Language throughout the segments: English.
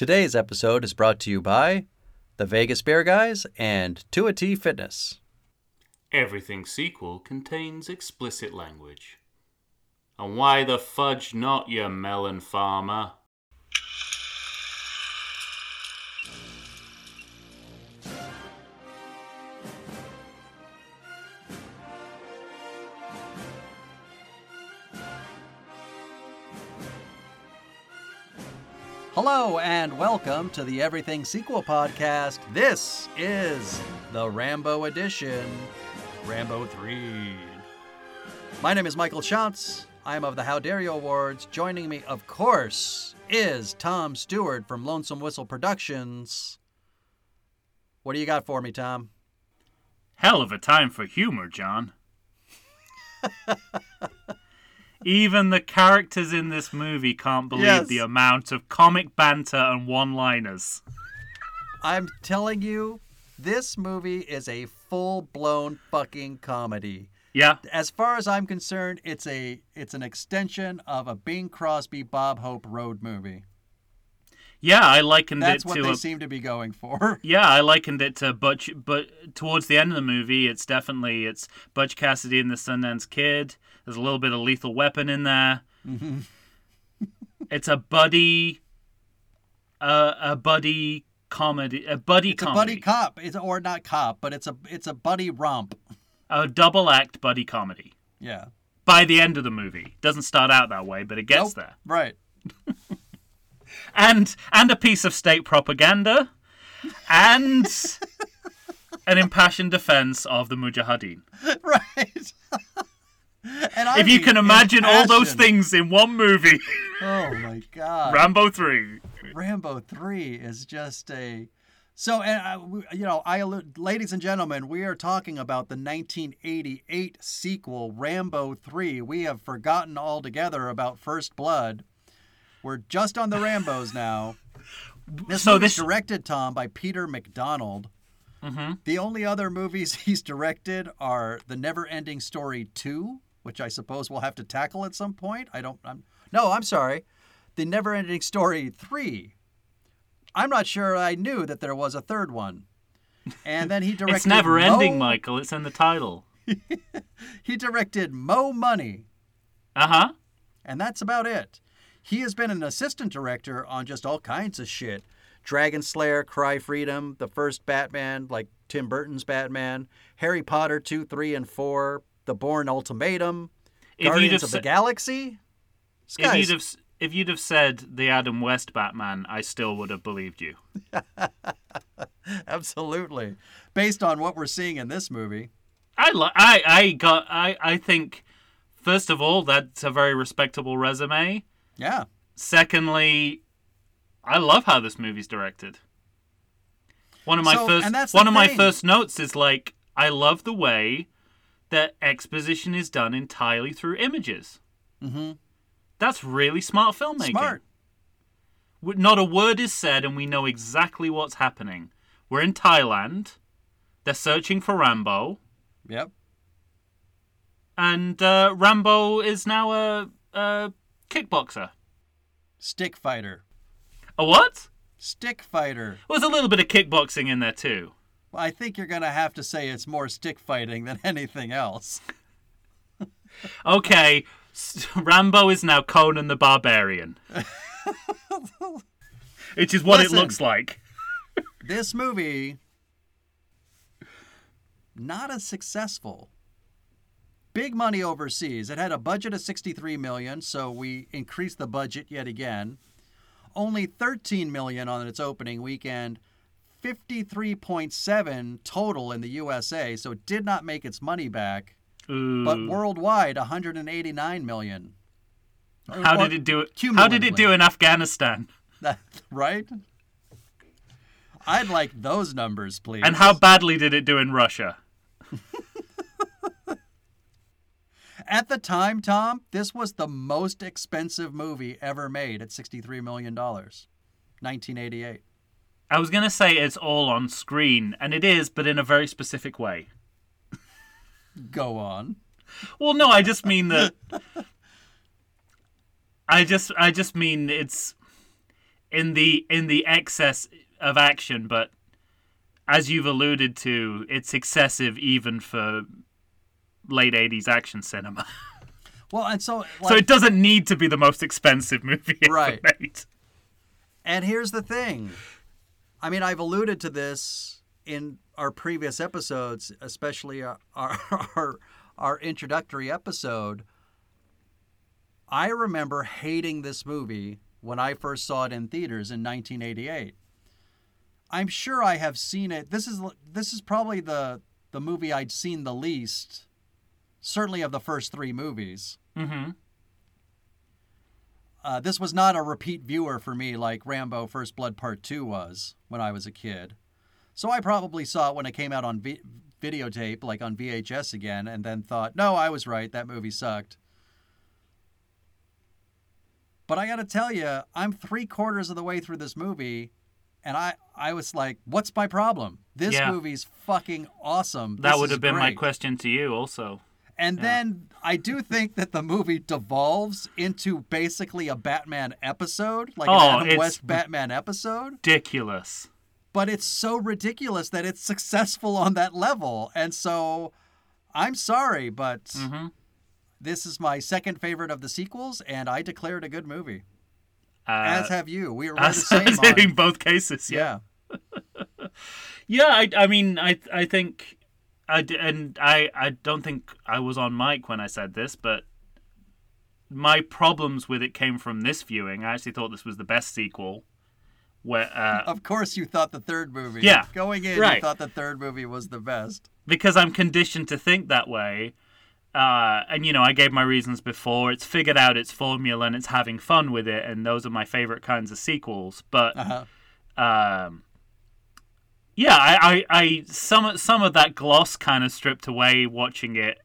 Today's episode is brought to you by the Vegas Beer Guys and 2T Fitness. Everything sequel contains explicit language. And why the fudge not, you melon farmer? Hello and welcome to the Everything Sequel podcast. This is the Rambo edition, Rambo 3. My name is Michael Schatz. I'm of the How Dare You Awards. Joining me, of course, is Tom Stewart from Lonesome Whistle Productions. What do you got for me, Tom? Hell of a time for humor, John. Even the characters in this movie can't believe Yes. the amount of comic banter and one liners. I'm telling you, this movie is a full blown fucking comedy. Yeah, as far as I'm concerned, it's a it's an extension of a Bing Crosby Bob Hope road movie. Yeah, I likened That's it to. That's what they a, seem to be going for. yeah, I likened it to Butch, but towards the end of the movie, it's definitely it's Butch Cassidy and the Sundance Kid. There's a little bit of Lethal Weapon in there. it's a buddy, uh, a buddy comedy, a buddy It's a buddy cop, it's or not cop, but it's a it's a buddy romp. a double act buddy comedy. Yeah. by the end of the movie. Doesn't start out that way, but it gets Nope. there. Right. And and a piece of state propaganda and an impassioned defense of the Mujahideen. right. and If you can imagine all those things in one movie, Oh my god. Rambo 3. Rambo 3 is just a so and uh, I, you know I ladies and gentlemen we are talking about the 1988 sequel Rambo 3 we have forgotten altogether about First Blood we're just on the Rambos now this So this- directed Tom by Peter MacDonald Mhm. the only other movies he's directed are The Never Ending Story 2 which I suppose we'll have to tackle at some point I don't I'm no I'm sorry The Never Ending Story 3 I'm not sure I knew that there was a third one. And then he directed It's never ending, Mo- Michael. It's in the title. He directed Mo Money, Uh huh. and that's about it. He has been an assistant director on just all kinds of shit. Dragon Slayer, Cry Freedom, the first Batman, like Tim Burton's Batman, Harry Potter 2, 3, and 4, The Bourne Ultimatum, If Guardians of the sa- Galaxy. If you'd have if you'd have said the Adam West Batman, I still would have believed you. Absolutely. Based on what we're seeing in this movie. I li- I I got I I think first of all that's a very respectable resume. Yeah. Secondly, I love how this movie's directed. One of my So- first and that's the one of my first notes is like I love the way that exposition is done entirely through images. Mm-hmm. That's really smart filmmaking. Smart. Not a word is said, and we know exactly what's happening. We're in Thailand. They're searching for Rambo, Yep. and uh, Rambo is now a, a kickboxer. Stick fighter. A what? Stick fighter. There's a little bit of kickboxing in there too. Well, I think you're going to have to say it's more stick fighting than anything else. Okay, Rambo is now Conan the Barbarian. Which is what Listen. it looks like. This movie, not as successful. Big money overseas. It had a budget of 63 million, so we increased the budget yet again. Only 13 million on its opening weekend. 53.7 total in the USA, so it did not make its money back. Ooh. But worldwide, 189 million. how Or- did it do it? How did it do in Afghanistan? right? I'd like those numbers, please. And how badly did it do in Russia? At the time, Tom, this was the most expensive movie ever made at $63 million. 1988. I was going to say it's all on screen, and it is, but in a very specific way. Go on. Well, no, I just mean that. I just, I just mean it's, in the in the excess of action, but as you've alluded to, it's excessive even for late '80s action cinema. Well, and so like, so it doesn't need to be the most expensive movie ever Right. made. And here's the thing. I mean, I've alluded to this in our previous episodes, especially our our, our, our introductory episode. I remember hating this movie when I first saw it in theaters in 1988. I'm sure I have seen it. This is this is probably the the movie I'd seen the least, certainly of the first three movies. Mm-hmm. Uh, this was not a repeat viewer for me like Rambo First Blood Part 2 was when I was a kid. So I probably saw it when it came out on vi- videotape, like on VHS again, and then thought, no, I was right. That movie sucked. But I got to tell you, I'm three quarters of the way through this movie, and I, I was like, what's my problem? This Yeah. movie's fucking awesome. That This would have been my question to you, also. And then I do think that the movie devolves into basically a Batman episode, like Oh, an Adam West Batman episode. Ridiculous. But it's so ridiculous that it's successful on that level. And so I'm sorry, but Mm-hmm. this is my second favorite of the sequels, and I declare it a good movie. Uh, As have you. We are the same in both cases, yeah. Yeah. Yeah, I, I mean, I, I think, I d- and I, I don't think I was on mic when I said this, but my problems with it came from this viewing. I actually thought this was the best sequel. Where, uh, Of course, you thought the third movie. Yeah, Going in, you thought the third movie was the best. because I'm conditioned to think that way. Uh, and you know, I gave my reasons before. It's figured out its formula and it's having fun with it, and those are my favorite kinds of sequels. But Uh-huh. um, yeah, I, I, I some some of that gloss kind of stripped away watching it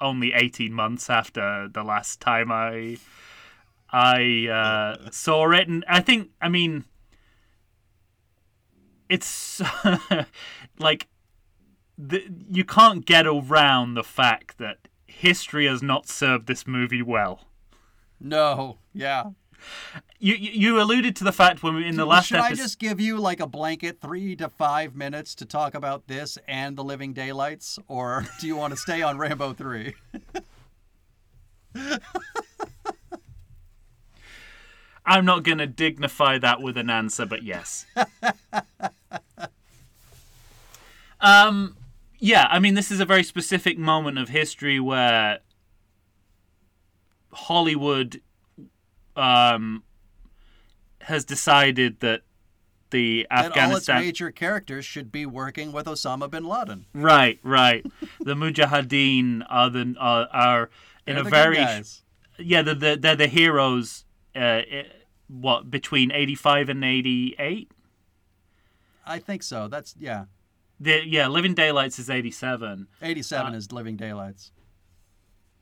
only eighteen months after the last time I I uh, saw it, and I think I mean it's like the, you can't get around the fact that history has not served this movie well. No. Yeah. You you alluded to the fact when we in the last Should I just give you like a blanket three to five minutes to talk about this and the Living Daylights, or do you want to stay on Rambo three? I'm not going to dignify that with an answer, but yes. um, yeah, I mean, this is a very specific moment of history where Hollywood um, has decided that the And all its major characters should be working with Osama bin Laden. Right, right. the Mujahideen are the are, are in They're a very yeah they're the, they're the heroes. Uh, i- what between eighty five and eighty eight? I think so. That's yeah. The yeah, Living Daylights is eighty seven, Eighty-seven Uh, is Living Daylights.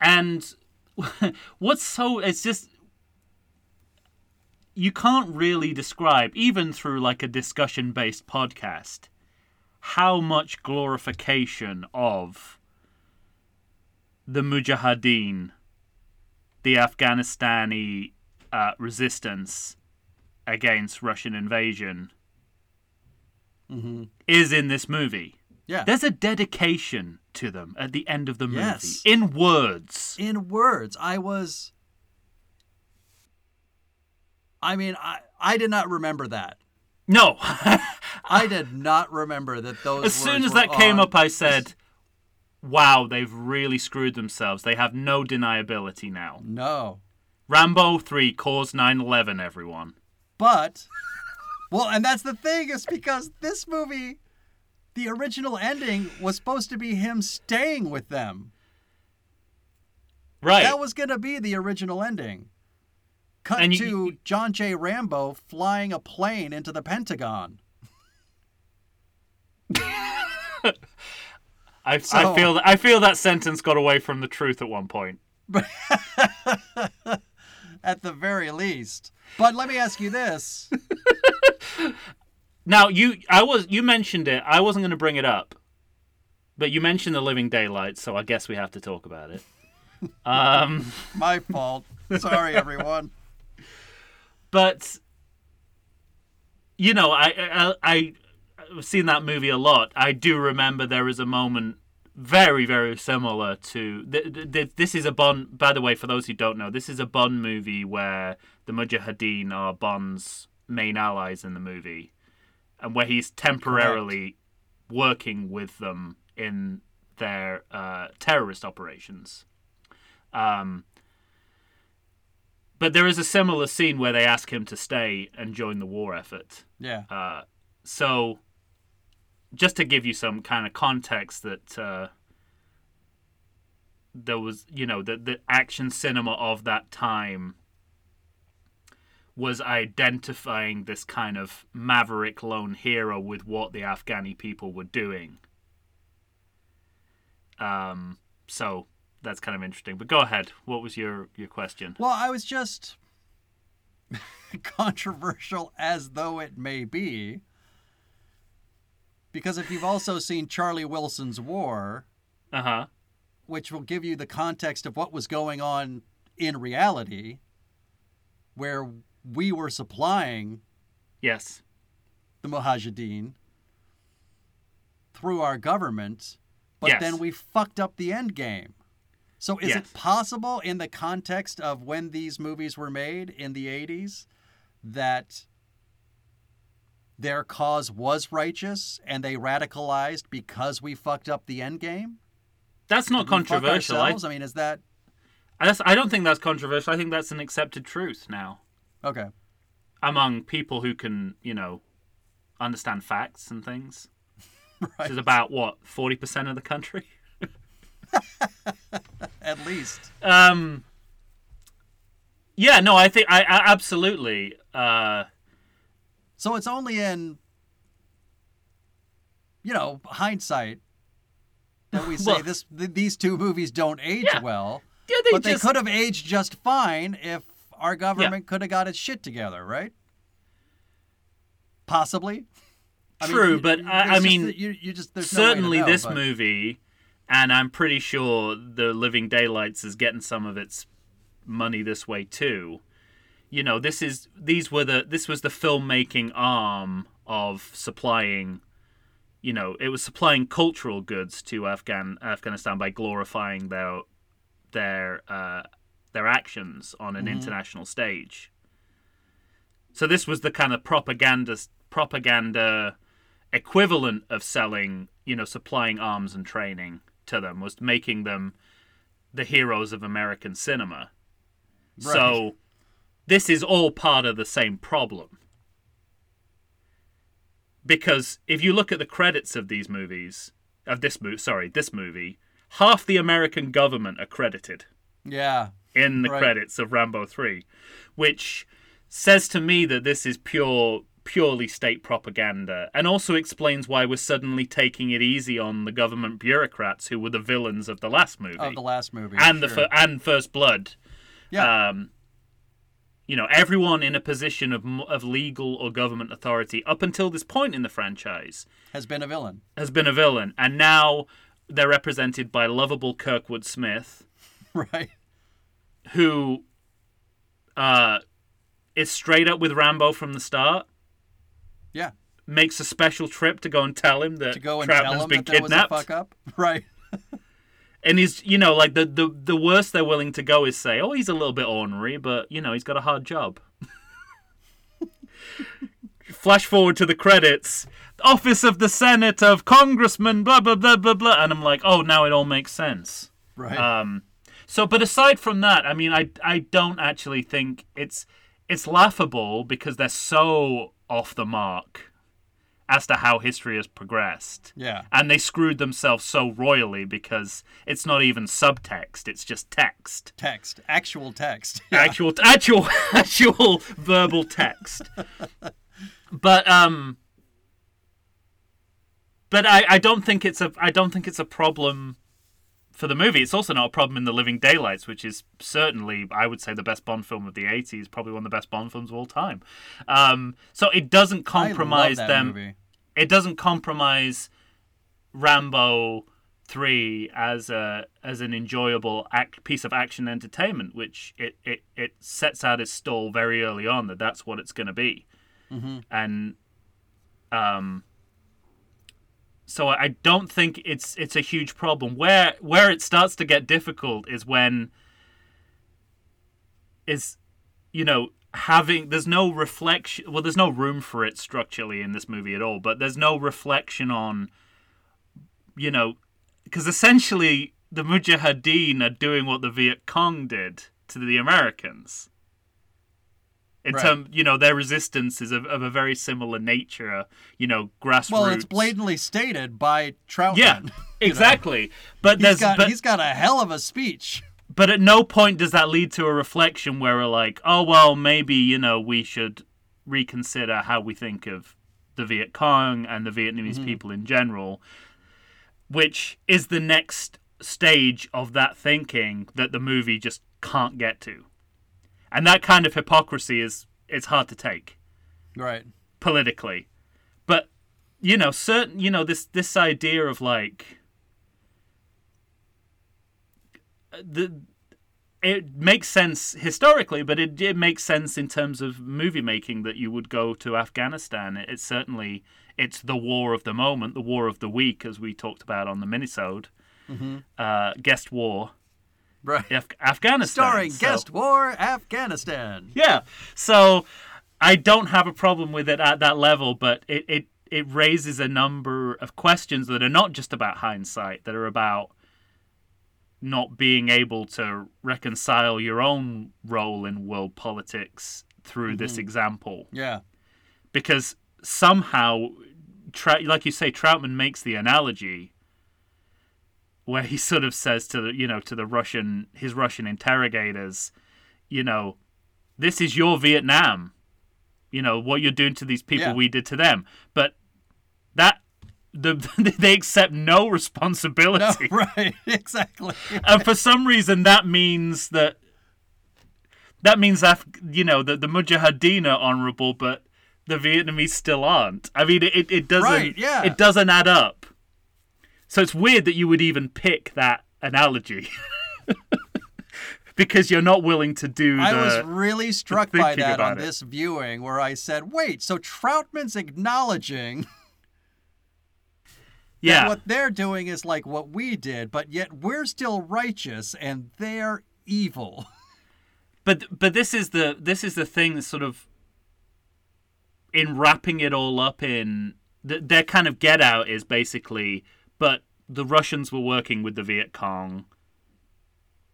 and what's so it's just you can't really describe even through like a discussion based podcast how much glorification of the mujahideen the afghanistani uh, resistance against russian invasion Mm-hmm. is in this movie Yeah. there's a dedication to them at the end of the movie Yes. in words in words, I was. I mean, I I did not remember that. no I did not remember that those. As soon as that came up, I said, "Wow, they've really screwed themselves. They have no deniability now." No, Rambo three caused 9/11. Everyone. but well, and that's the thing is because this movie, the original ending was supposed to be him staying with them. Right. That was gonna be the original ending. Cut And to you- John J. Rambo flying a plane into the Pentagon. I, I feel that I feel that sentence got away from the truth at one point. At the very least. But let me ask you this. Now you, I was you mentioned it. I wasn't going to bring it up, but you mentioned the Living Daylights, so I guess we have to talk about it. Um. My fault. Sorry, everyone. But you know, I, I I've seen that movie a lot. I do remember there is a moment very very similar to th- th- this is a Bond. By the way, for those who don't know, this is a Bond movie where the Mujahideen are Bond's main allies in the movie, and where he's temporarily working with them in their uh, terrorist operations. Um, but there is a similar scene where they ask him to stay and join the war effort. Yeah. Uh, so, just to give you some kind of context, that uh, there was, you know, the the action cinema of that time was identifying this kind of maverick lone hero with what the Afghani people were doing. Um, so that's kind of interesting. But go ahead. What was your your question? Well, I was just controversial as though it may be. Because if you've also seen Charlie Wilson's War, Uh huh. which will give you the context of what was going on in reality, where we were supplying Yes. the Mujahideen through our government, but Yes. then we fucked up the end game. So is Yes. it possible in the context of when these movies were made in the 80s that their cause was righteous and they radicalized because we fucked up the end game? That's not Did controversial. I. I mean, is that I don't think that's controversial. I think that's an accepted truth now okay? among people who can, you know, understand facts and things. Which is about what forty percent of the country. At least. Um. Yeah, no, I think I, I absolutely. Uh, So it's only in, you know, hindsight that we say Well- this th- these two movies don't age Yeah. well. yeah, they but they could have aged just fine if our government could have got its shit together, right? Possibly. I True, y- but I- I mean, that you, you just no certainly this but- movie, and I'm pretty sure the Living Daylights is getting some of its money this way too. You know, this is these were the this was the filmmaking arm of supplying. You know, it was supplying cultural goods to Afghan Afghanistan by glorifying their their uh, their actions on an international stage. So this was the kind of propaganda propaganda equivalent of selling, you know, supplying arms and training to them was making them the heroes of American cinema. So this is all part of the same problem. Because if you look at the credits of these movies, of this movie, sorry, this movie, half the American government are credited Yeah. in the Right. credits of Rambo 3, which says to me that this is pure purely state propaganda and also explains why we're suddenly taking it easy on the government bureaucrats who were the villains of the last movie Of the last movie. and the fir- and First Blood. yeah. Um, you know, everyone in a position of of legal or government authority up until this point in the franchise has been a villain. has been a villain, and now they're represented by lovable Kurtwood Smith, Right. who uh, is straight up with Rambo from the start. Yeah. Makes a special trip to go and tell him that To go and Troutman's tell him been that there was a kidnapped, fuck up. Right. and he's you know like the, the the worst they're willing to go is say, oh, he's a little bit ornery, but you know he's got a hard job. Flash forward to the credits. Office of the Senate of Congressman, blah blah blah blah blah, and I'm like, oh, now it all makes sense. Right. Um, so, but aside from that, I mean, I I don't actually think it's it's laughable because they're so off the mark as to how history has progressed. yeah. And they screwed themselves so royally because it's not even subtext; it's just text, Text. Actual text. actual, actual, actual verbal text. But um, but I, I don't think it's a I don't think it's a problem for the movie. It's also not a problem in The Living Daylights, which is certainly I would say the best Bond film of the '80s, probably one of the best Bond films of all time. Um, so it doesn't compromise them movie. it doesn't compromise Rambo three as a as an enjoyable act, piece of action entertainment, which it, it, it sets out its stall very early on that that's what it's going to be, Mm-hmm. and Um, so I don't think it's it's a huge problem. Where where it starts to get difficult is when is you know having there's no reflection well there's no room for it structurally in this movie at all but there's no reflection on you know because essentially the mujahideen are doing what the viet cong did to the americans in Right. term you know their resistance is of, of a very similar nature you know grassroots Well, it's blatantly stated by Troutman. yeah know? exactly but He's there's got but, he's got a hell of a speech. but at no point does that lead to a reflection where we're like, oh well, maybe you know we should reconsider how we think of the Viet Cong and the Vietnamese mm-hmm. people in general, which is the next stage of that thinking that the movie just can't get to, and that kind of hypocrisy is it's hard to take Right. politically, but you know certain you know this this idea of like the it makes sense historically, but it, it makes sense in terms of movie making that you would go to Afghanistan. It, it's certainly it's the war of the moment, the war of the week, as we talked about on the minisode. Uh, guest war, Right. Af- Afghanistan. Starring So- guest war Afghanistan. yeah. So I don't have a problem with it at that level, but it, it, it raises a number of questions that are not just about hindsight, that are about not being able to reconcile your own role in world politics through this mm-hmm. example. Yeah. Because somehow, Tra- like you say, Troutman makes the analogy where he sort of says to the you know to the Russian his Russian interrogators, you know, this is your Vietnam. You know what you're doing to these people, Yeah. we did to them. But that the they accept no No, responsibility, right. Exactly. and for some reason that means that that means Af- you know that the Mujahideen are honourable, but the Vietnamese still aren't. I mean, it it doesn't Right, yeah. it doesn't add up. So it's weird that you would even pick that analogy. because you're not willing to do the I was really struck by that on it. this viewing where I said, wait, so Troutman's acknowledging that yeah what they're doing is like what we did, but yet we're still righteous and they're evil. but but this is the this is the thing that sort of in wrapping it all up in th- their kind of get out is basically but the Russians were working with the Viet Cong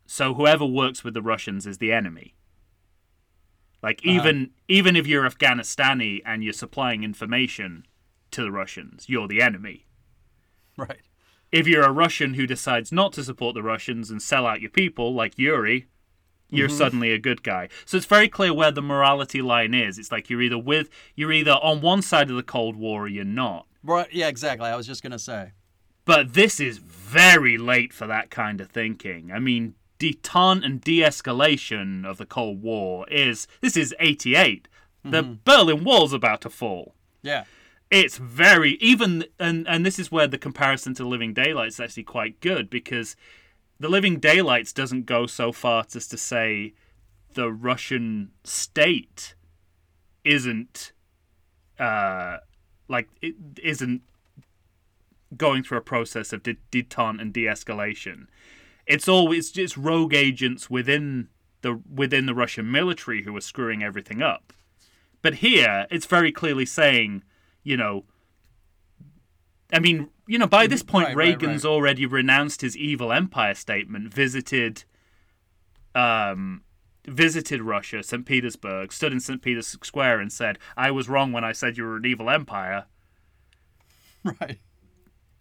so whoever works with the Russians is the enemy like uh-huh. even even if you're Afghanistani and you're supplying information to the Russians you're the enemy Right. if you're a Russian who decides not to support the Russians and sell out your people, like Yuri, you're mm-hmm. suddenly a good guy. So it's very clear where the morality line is. It's like you're either with, you're either on one side of the Cold War or you're not. Right. Yeah, exactly. I was just going to say. But this is very late for that kind of thinking. I mean, detente and de-escalation of the Cold War is this is 88. The Berlin Wall's about to fall. Yeah. it's very even and and this is where the comparison to living daylights is actually quite good because the living daylights doesn't go so far as to say the russian state isn't uh like it isn't going through a process of de- detente and de-escalation it's always just rogue agents within the within the russian military who are screwing everything up but here it's very clearly saying you know I mean, you know, by this point Right, right, Reagan's right. already renounced his evil empire statement, visited um visited Russia, St. Petersburg, stood in St. Peter's Square and said, "I was wrong when I said you were an evil empire." Right.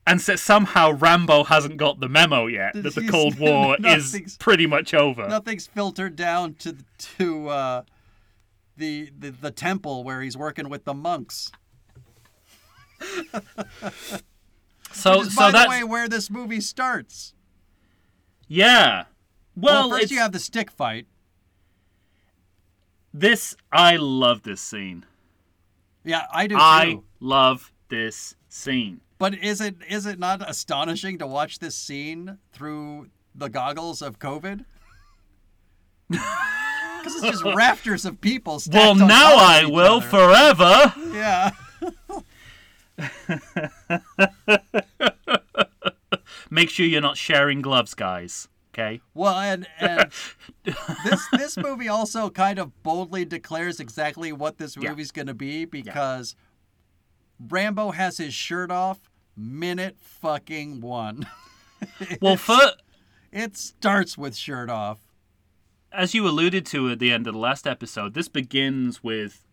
And so somehow Rambo hasn't got the memo yet that the Cold War is pretty much over. Nothing's filtered down to to uh, the, the the temple where he's working with the monks. so is, so by that's the way, where this movie starts. yeah. Well, Well, first it's, you have the stick fight. this I love this scene. Yeah, I do I too. love this scene. But is it is it not astonishing to watch this scene through the goggles of COVID? Because it's just rafters of people. Well, now I will other. forever. Yeah. Make sure you're not sharing gloves, guys. Okay. Well, and, and this this movie also kind of boldly declares exactly what this Yeah. movie's going to be because Rambo has his shirt off minute fucking one. Well, for, It starts with shirt off. as you alluded to at the end of the last episode, this begins with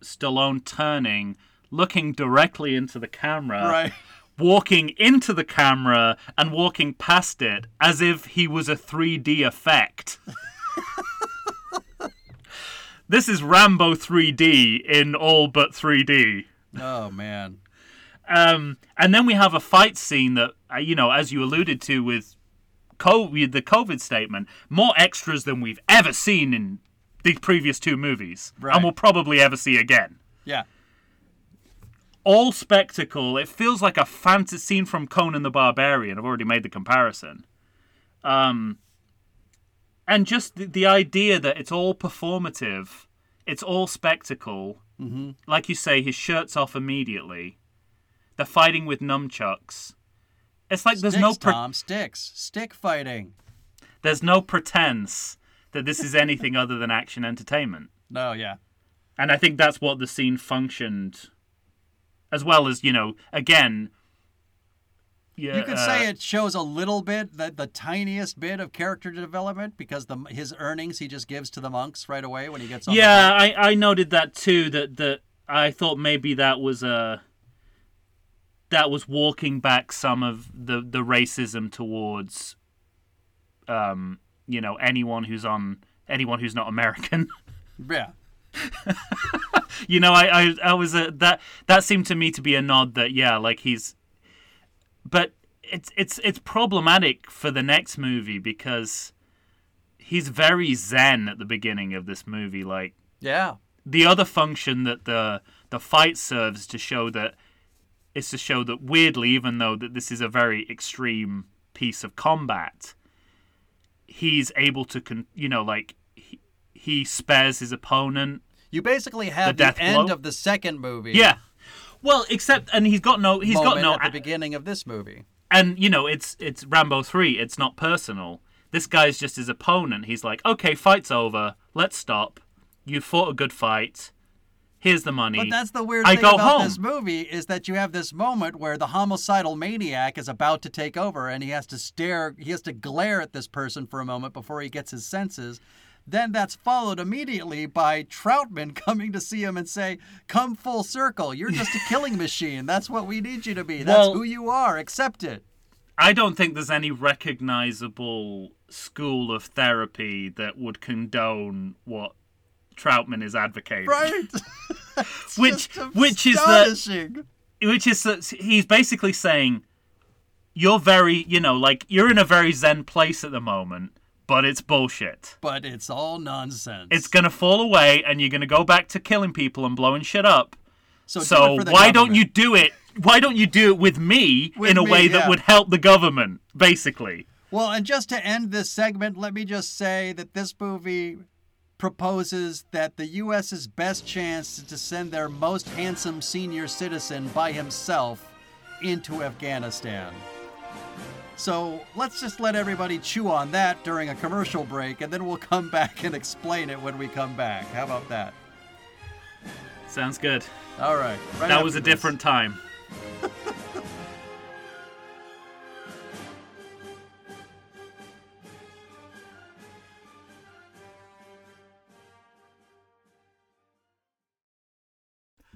Stallone turning, looking directly into the camera, Right. walking into the camera, and walking past it as if he was a 3D effect. this is Rambo 3D in all but 3D. Oh man. Um, and then we have a fight scene that, uh, you know, as you alluded to with COVID, the COVID statement, more extras than we've ever seen in the previous two movies, Right. and we'll probably ever see again. Yeah. All spectacle. It feels like a fantasy scene from Conan the Barbarian. I've already made the comparison. Um, and just the, the idea that it's all performative, it's all spectacle. Mm-hmm. Like you say, his shirt's off immediately. They're fighting with nunchucks. It's like there's sticks, no pre- Tom sticks. Stick fighting. there's no pretense that this is anything other than action entertainment. No, yeah. And I think that's what the scene functioned, as well as you know, again. Yeah, You could uh, say it shows a little bit, the, the tiniest bit of character development because the his earnings he just gives to the monks right away when he gets on. Yeah. I, I noted that too. That that I thought maybe that was a that was walking back some of the the racism towards, um, you know, anyone who's on anyone who's not American. yeah. you know, I I, I was a, that that seemed to me to be a nod that yeah, like he's, but it's it's it's problematic for the next movie because he's very zen at the beginning of this movie, like Yeah. the other function that the the fight serves to show that is to show that weirdly, even though that this is a very extreme piece of combat, he's able to con- you know like he, he spares his opponent. You basically have The the, end blow? of the second movie. Yeah. Well, except and he's got no he's got no at the beginning of this movie. and you know it's it's Rambo 3, it's not personal. This guy's just his opponent. He's like, "Okay, fight's over. Let's stop. You fought a good fight. Here's the money." But that's the weird I thing about home. this movie is that you have this moment where the homicidal maniac is about to take over and he has to stare, he has to glare at this person for a moment before he gets his senses. Then that's followed immediately by Troutman coming to see him and say, Come full circle. You're just a killing machine. That's what we need you to be. That's Well- who you are. Accept it. I don't think there's any recognizable school of therapy that would condone what Troutman is advocating. Right? Which- which is that- Which is that he's basically saying you're very, you know, like you're in a very zen place at the moment, but it's bullshit. But it's all nonsense. It's going to fall away and you're going to go back to killing people and blowing shit up. so, So why don't you do it? Why don't you do it with me With in a me, way that yeah. would help the government, basically? Well, and just to end this segment, let me just say that this movie proposes that the U.S.'s best chance is to send their most handsome senior citizen by himself into Afghanistan. So let's just let everybody chew on that during a commercial break, and then we'll come back and explain it when we come back. How about that? Sounds good. All right. right that was a this. different time.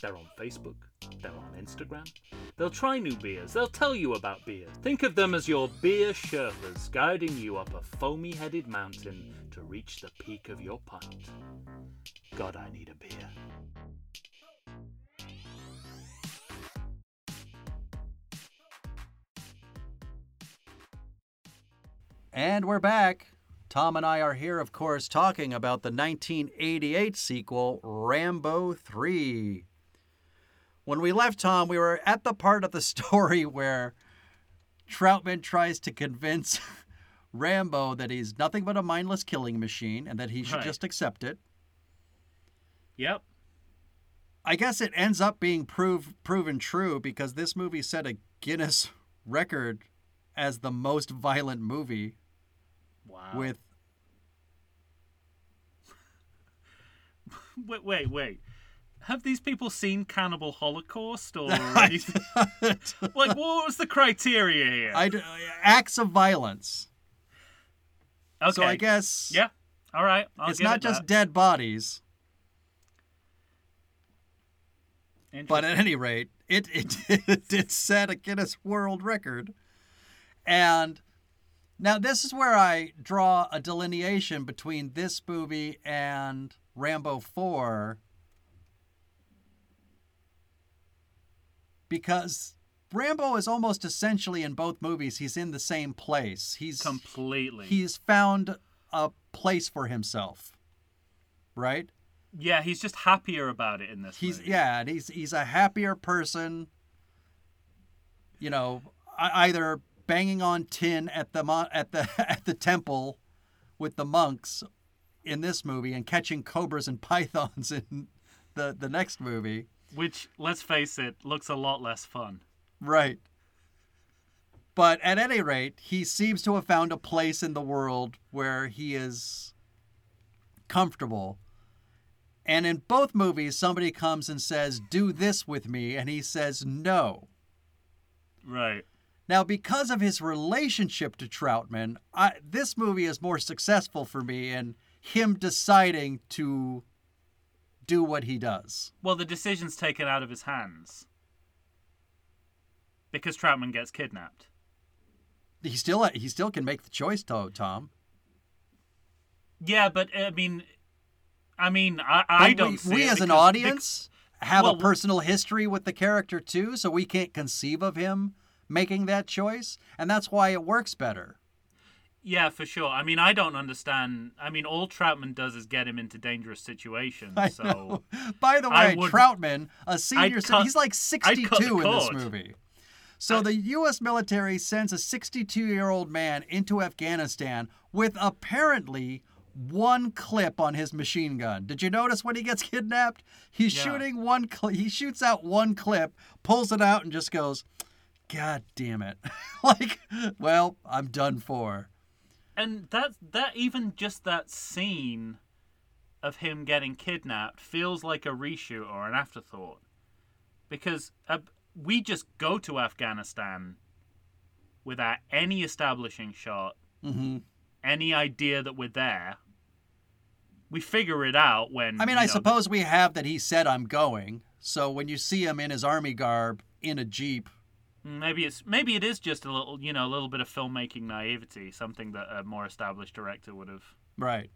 They're on Facebook, they're on Instagram. They'll try new beers, they'll tell you about beer. Think of them as your beer Sherpas guiding you up a foamy headed mountain to reach the peak of your pint. God, I need a beer. And we're back. Tom and I are here, of course, talking about the 1988 sequel, Rambo 3. When we left Tom, we were at the part of the story where Troutman tries to convince Rambo that he's nothing but a mindless killing machine and that he should Right. just accept it. Yep. I guess it ends up being prove, proven true because this movie set a Guinness record as the most violent movie Wow. with Wait, wait, wait. Have these people seen Cannibal Holocaust or anything? like, what was the criteria here? I, uh, acts of violence. okay. So I guess Yeah. All right. I'll it's not it just that. dead bodies, but at any rate, it it, it did set a Guinness World Record. And now this is where I draw a delineation between this movie and Rambo 4 because Rambo is almost essentially in both movies he's in the same place. He's completely. he's found a place for himself. Right? yeah, he's just happier about it in this. He's movie. yeah, and he's he's a happier person. You know, either banging on tin at the mon- at the at the temple with the monks in this movie and catching cobras and pythons in the the next movie. Which, let's face it, looks a lot less fun. Right. But at any rate, he seems to have found a place in the world where he is comfortable. And in both movies, somebody comes and says, Do this with me. And he says, No. Right. Now, because of his relationship to Troutman, I, this movie is more successful for me in him deciding to do what he does. Well, the decision's taken out of his hands because Troutman gets kidnapped. He still he still can make the choice, though, Tom. Yeah, but I mean, I mean, I, I don't. we, see we it as an because- audience have well, a personal history with the character too, so we can't conceive of him making that choice, and that's why it works better. Yeah, for sure. I mean, I don't understand. I mean, all Troutman does is get him into dangerous situations. I so know. By the way, would- Troutman, a senior, cut- he's like I'd cut the 62 in this movie. So the U.S. military sends a 62-year-old man into Afghanistan with apparently one clip on his machine gun. Did you notice when he gets kidnapped? He's Yeah. shooting one. Cl- he shoots out one clip, pulls it out, and just goes, "God damn it!" like, well, I'm done for. And that that even just that scene of him getting kidnapped feels like a reshoot or an afterthought because uh, we just go to Afghanistan without any establishing shot, hmm any idea that we're there. We figure it out when I mean, I know, suppose we have that he said I'm going. So when you see him in his army garb in a jeep, Maybe it's maybe it is just a little you know a little bit of filmmaking naivety, something that a more established director would have. right?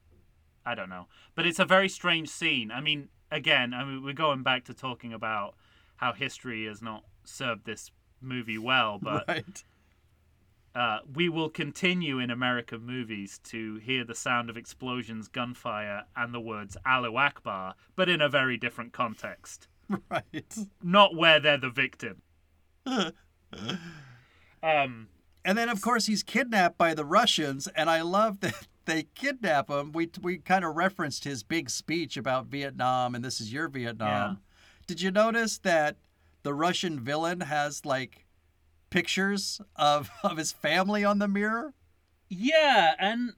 I don't know, but it's a very strange scene. I mean, again, I mean we're going back to talking about how history has not served this movie well, but right. uh, we will continue in American movies to hear the sound of explosions, gunfire, and the words "Allahu Akbar," but in a very different context, Right. not where they're the victim. um. And then, of course, he's kidnapped by the Russians, and I love that they kidnap him. We we kind of referenced his big speech about Vietnam, and this is your Vietnam. Yeah. Did you notice that the Russian villain has like pictures of of his family on the mirror? Yeah, and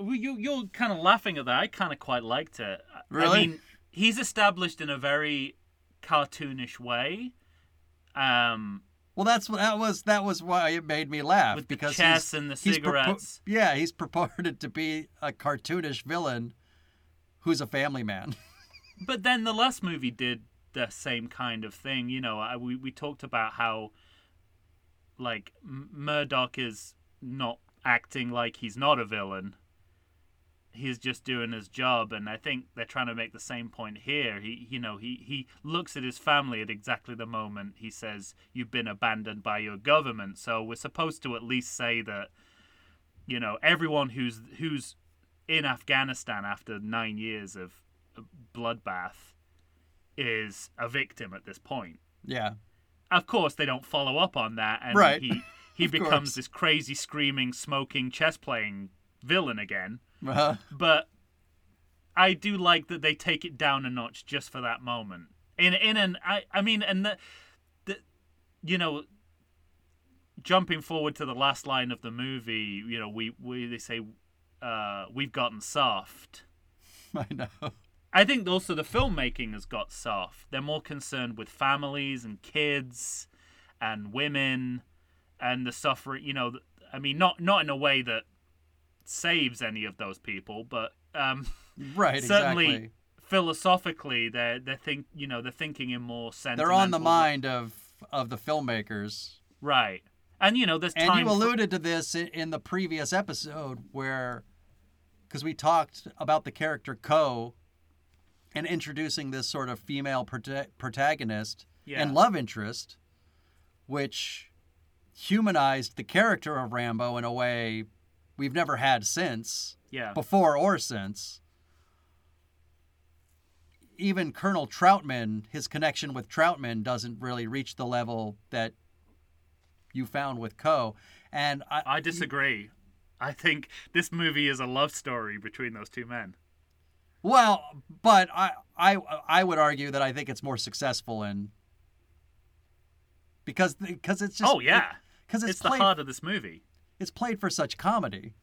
you you're kind of laughing at that. I kind of quite liked it. Really? I mean, he's established in a very cartoonish way. Um, Well, that's what that was. That was why it made me laugh with the because chess he's, and the he's purpo- cigarettes. yeah, he's purported to be a cartoonish villain who's a family man. But then the last movie did the same kind of thing. You know, I, we we talked about how like Murdock is not acting like he's not a villain. He's just doing his job, and I think they're trying to make the same point here. He, you know, he he looks at his family at exactly the moment he says, "You've been abandoned by your government." So we're supposed to at least say that, you know, everyone who's who's in Afghanistan after nine years of bloodbath is a victim at this point. Yeah. Of course, they don't follow up on that, and Right. he he becomes course. this crazy, screaming, smoking, chess playing villain again. Uh, But I do like that they take it down a notch just for that moment. In in an I I mean, and the, the you know. Jumping forward to the last line of the movie, you know, we, we they say, uh, "We've gotten soft." I know. I think also the filmmaking has got soft. They're more concerned with families and kids and women and the suffering. You know, I mean, not not in a way that saves any of those people, but um, Right, certainly exactly. philosophically, they're they think you know they're thinking in more sentimental. They're on the mind of of the filmmakers. right? And you know, this And time. you for- alluded to this in, the previous episode where, because we talked about the character Co and introducing this sort of female prota- protagonist Yeah. and love interest, which humanized the character of Rambo in a way we've never had since, yeah, before or since. Even Colonel Troutman, his connection with Troutman doesn't really reach the level that you found with Co. And I, I disagree. I think this movie is a love story between those two men. well, but I, I, I would argue that I think it's more successful in because because it's just oh yeah, because it's, it's, the heart of this movie. It's played for such comedy.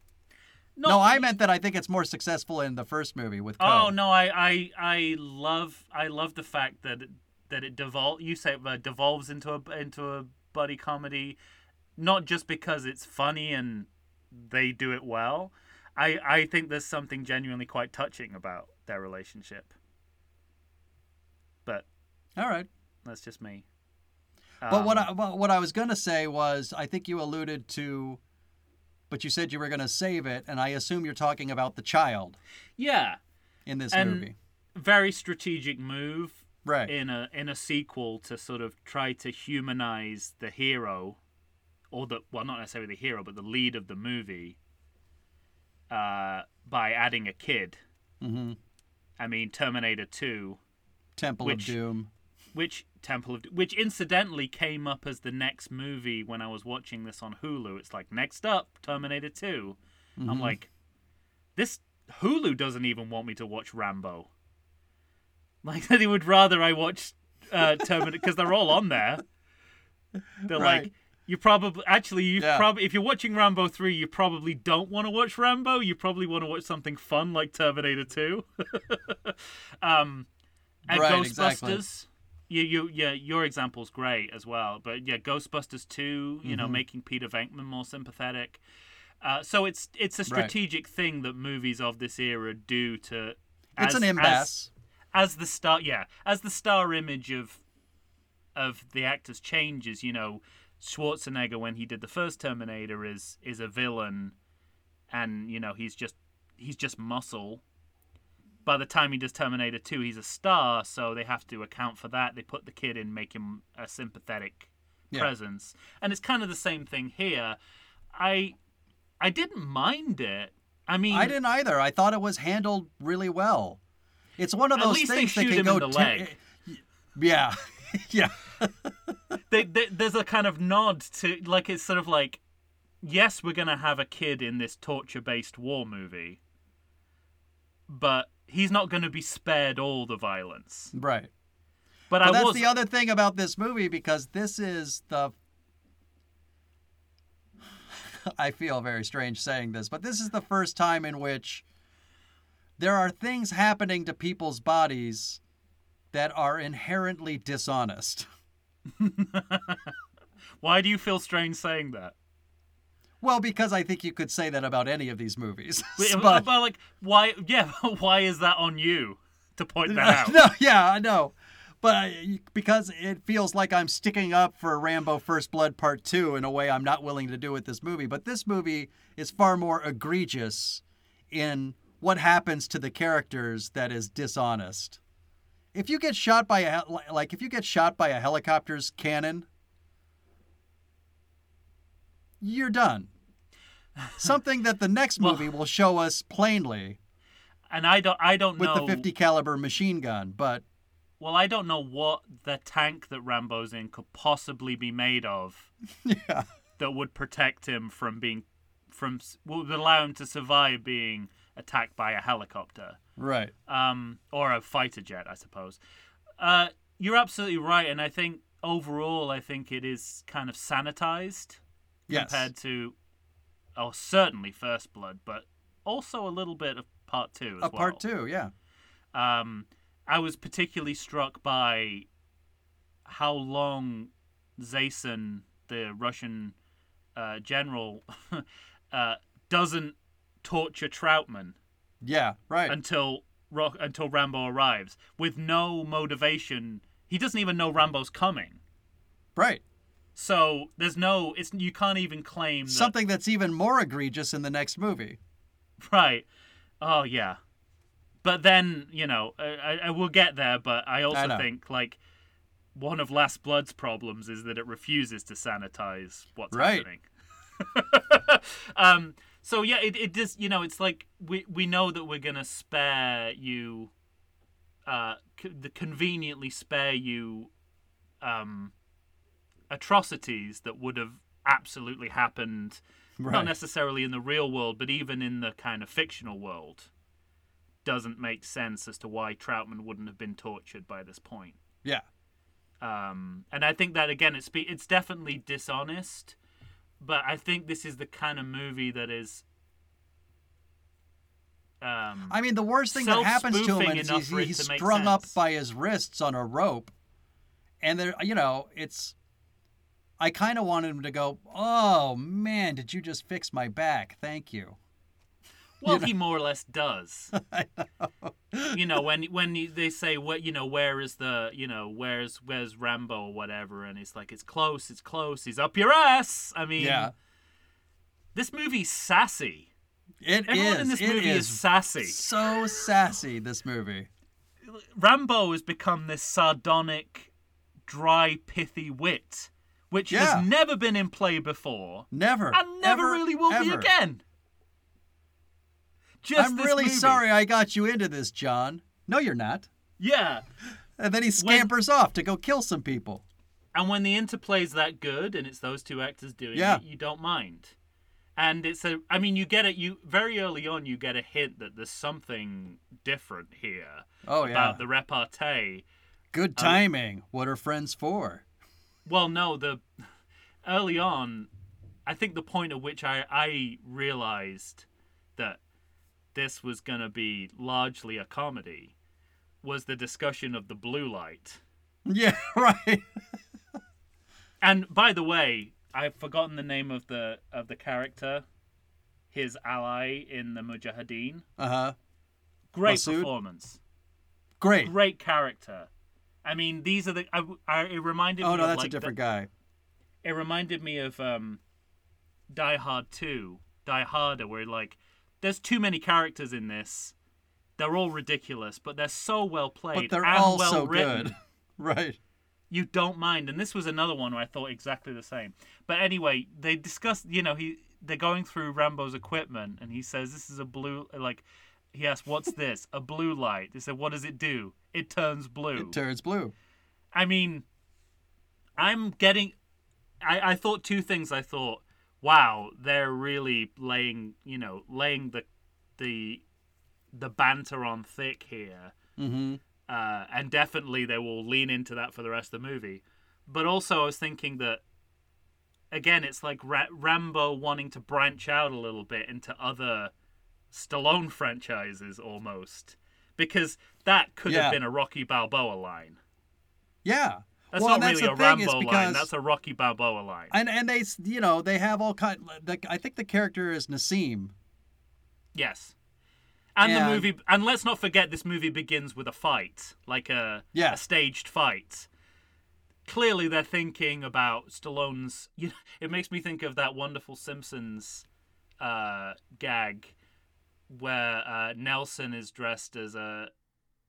No, No, I meant that I think it's more successful in the first movie with. Oh no, I, I I love I love the fact that it, that it devol you say uh, devolves into a into a buddy comedy, not just because it's funny and they do it well. I I think there's something genuinely quite touching about their relationship. But All right. that's just me. But what Um, I but what I was gonna say was I think you alluded to, but you said you were gonna save it, and I assume you're talking about the child yeah, in this And- movie, very strategic move right? in a in a sequel to sort of try to humanize the hero or the well not necessarily the hero but the lead of the movie uh, by adding a kid mm-hmm. i mean terminator 2 Temple which- of Doom. Which temple of which incidentally came up as the next movie when i was watching this on hulu it's like next up terminator 2 Mm-hmm. i'm like this hulu doesn't even want me to watch rambo like they would rather i watch uh terminator because they're all on there they're Right. like you probably actually you Yeah. probably if you're watching Rambo 3 you probably don't want to watch Rambo you probably want to watch something fun like Terminator 2 um and Right, Ghostbusters exactly. You you yeah your example's great as well but yeah Ghostbusters 2 you Mm-hmm. know making Peter Venkman more sympathetic uh, so it's it's a strategic thing that movies of this era do to It's as- an as- impasse. as the star yeah as the star image of of the actors changes you know schwarzenegger when he did the first terminator is is a villain and you know he's just he's just muscle by the time he does terminator 2 he's a star so they have to account for that they put the kid in make him a sympathetic Yeah. presence and it's kind of the same thing here i i didn't mind it i mean I didn't either. I thought it was handled really well. It's one of At those least they things that shoot can him go in the te- leg. Yeah, yeah. they, they, there's a kind of nod to like it's sort of like yes we're gonna have a kid in this torture based war movie but he's not gonna be spared all the violence Right. but, But i that's was the other thing about this movie because this is the. I feel very strange saying this, but this is the first time in which there are things happening to people's bodies that are inherently dishonest. why do you feel strange saying that Well, because I think you could say that about any of these movies. But, But- like, why? Yeah, why is that on you to point that out? no, yeah, I know. But uh, I, because it feels like I'm sticking up for Rambo First Blood Part 2 in a way I'm not willing to do with this movie. But this movie is far more egregious in what happens to the characters that is dishonest. If you get shot by a like if you get shot by a helicopter's cannon, you're done. Something that the next Well- movie will show us plainly And I don't, I don't with know. the 50 caliber machine gun, but Well, I don't know what the tank that Rambo's in could possibly be made of yeah. that would protect him from being, from would allow him to survive being attacked by a helicopter, Right. um, or a fighter jet, I suppose. Uh, you're absolutely right, and I think overall, I think it is kind of sanitized Yes. compared to, oh, certainly First Blood, but also a little bit of Part Two as A well. part two, yeah. Um, I was particularly struck by how long Zaysen, the Russian uh, general, uh, doesn't torture Troutman Yeah, right. until Ro- until Rambo arrives with no motivation. He doesn't even know Rambo's coming. right. So there's no. It's you can't even claim that, Something that's even more egregious in the next movie. Right. Oh yeah. But then you know I, I, I will get there. But I also know. think like one of Last Blood's problems is that it refuses to sanitize what's Right. happening. um. So yeah, it it just you know it's like we we know that we're gonna spare you, uh, c- the conveniently spare you, um, atrocities that would have absolutely happened Right. not necessarily in the real world, but even in the kind of fictional world, doesn't make sense as to why Troutman wouldn't have been tortured by this point. yeah. Um, and I think that again, it's be- it's definitely dishonest, but I think this is the kind of movie that is. Um, I mean, the worst thing that happens to him is he's, he's strung up by his wrists on a rope. And there, you know, it's. I kind of wanted him to go, oh man, did you just fix my back? Thank you. well, you know- he more or less does. you know when when they say what you know where is the you know where's where's Rambo or whatever and it's like it's close it's close he's up your ass I mean Yeah. this movie's sassy It everyone is. in this It movie is, is sassy so sassy, this movie. Rambo has become this sardonic dry pithy wit which Yeah. has never been in play before Never. and never ever, really will be again just I'm really movie. sorry I got you into this, John. No, you're not. yeah And then he scampers off to go kill some people. And when the interplay's that good and it's those two actors doing Yeah. it, you don't mind. And it's a I mean you get it you very early on you get a hint that there's something different here Oh, yeah. about the repartee. Good um, timing. what are friends for? Well no, the early on I think the point at which I, I realized that this was gonna be largely a comedy was the discussion of the blue light. Yeah, right. And by the way, I've forgotten the name of the of the character, his ally in the Mujahideen. Uh huh. Great Masood? performance, Great. great character. I mean, these are the. I, I, it reminded me of Oh me. no, that's like a different the, guy. It reminded me of um, Die Hard Two, Die Harder, where like there's too many characters in this. They're all ridiculous, but they're so well played But they're and all well so written. good. Right. you don't mind and this was another one where i thought exactly the same but anyway they discussed you know he they're going through rambo's equipment and he says this is a blue like he asks what's this a blue light they said what does it do it turns blue It turns blue. i mean i'm getting I, I thought two things i thought wow they're really laying you know laying the the the banter on thick here Mm-hmm. uh, and definitely they will lean into that for the rest of the movie. But also, I was thinking that again, it's like Ra- Rambo wanting to branch out a little bit into other Stallone franchises almost, because that could Yeah. have been a Rocky Balboa line. Yeah. That's Well, not that's really a Rambo line. That's a Rocky Balboa line. And and they you know they have all kind. The, I think the character is Nassim. Yes. And the movie, and let's not forget, this movie begins with a fight, like a, Yeah. a staged fight. Clearly, they're thinking about Stallone's. You know, it makes me think of that wonderful Simpsons uh, gag where uh, Nelson is dressed as a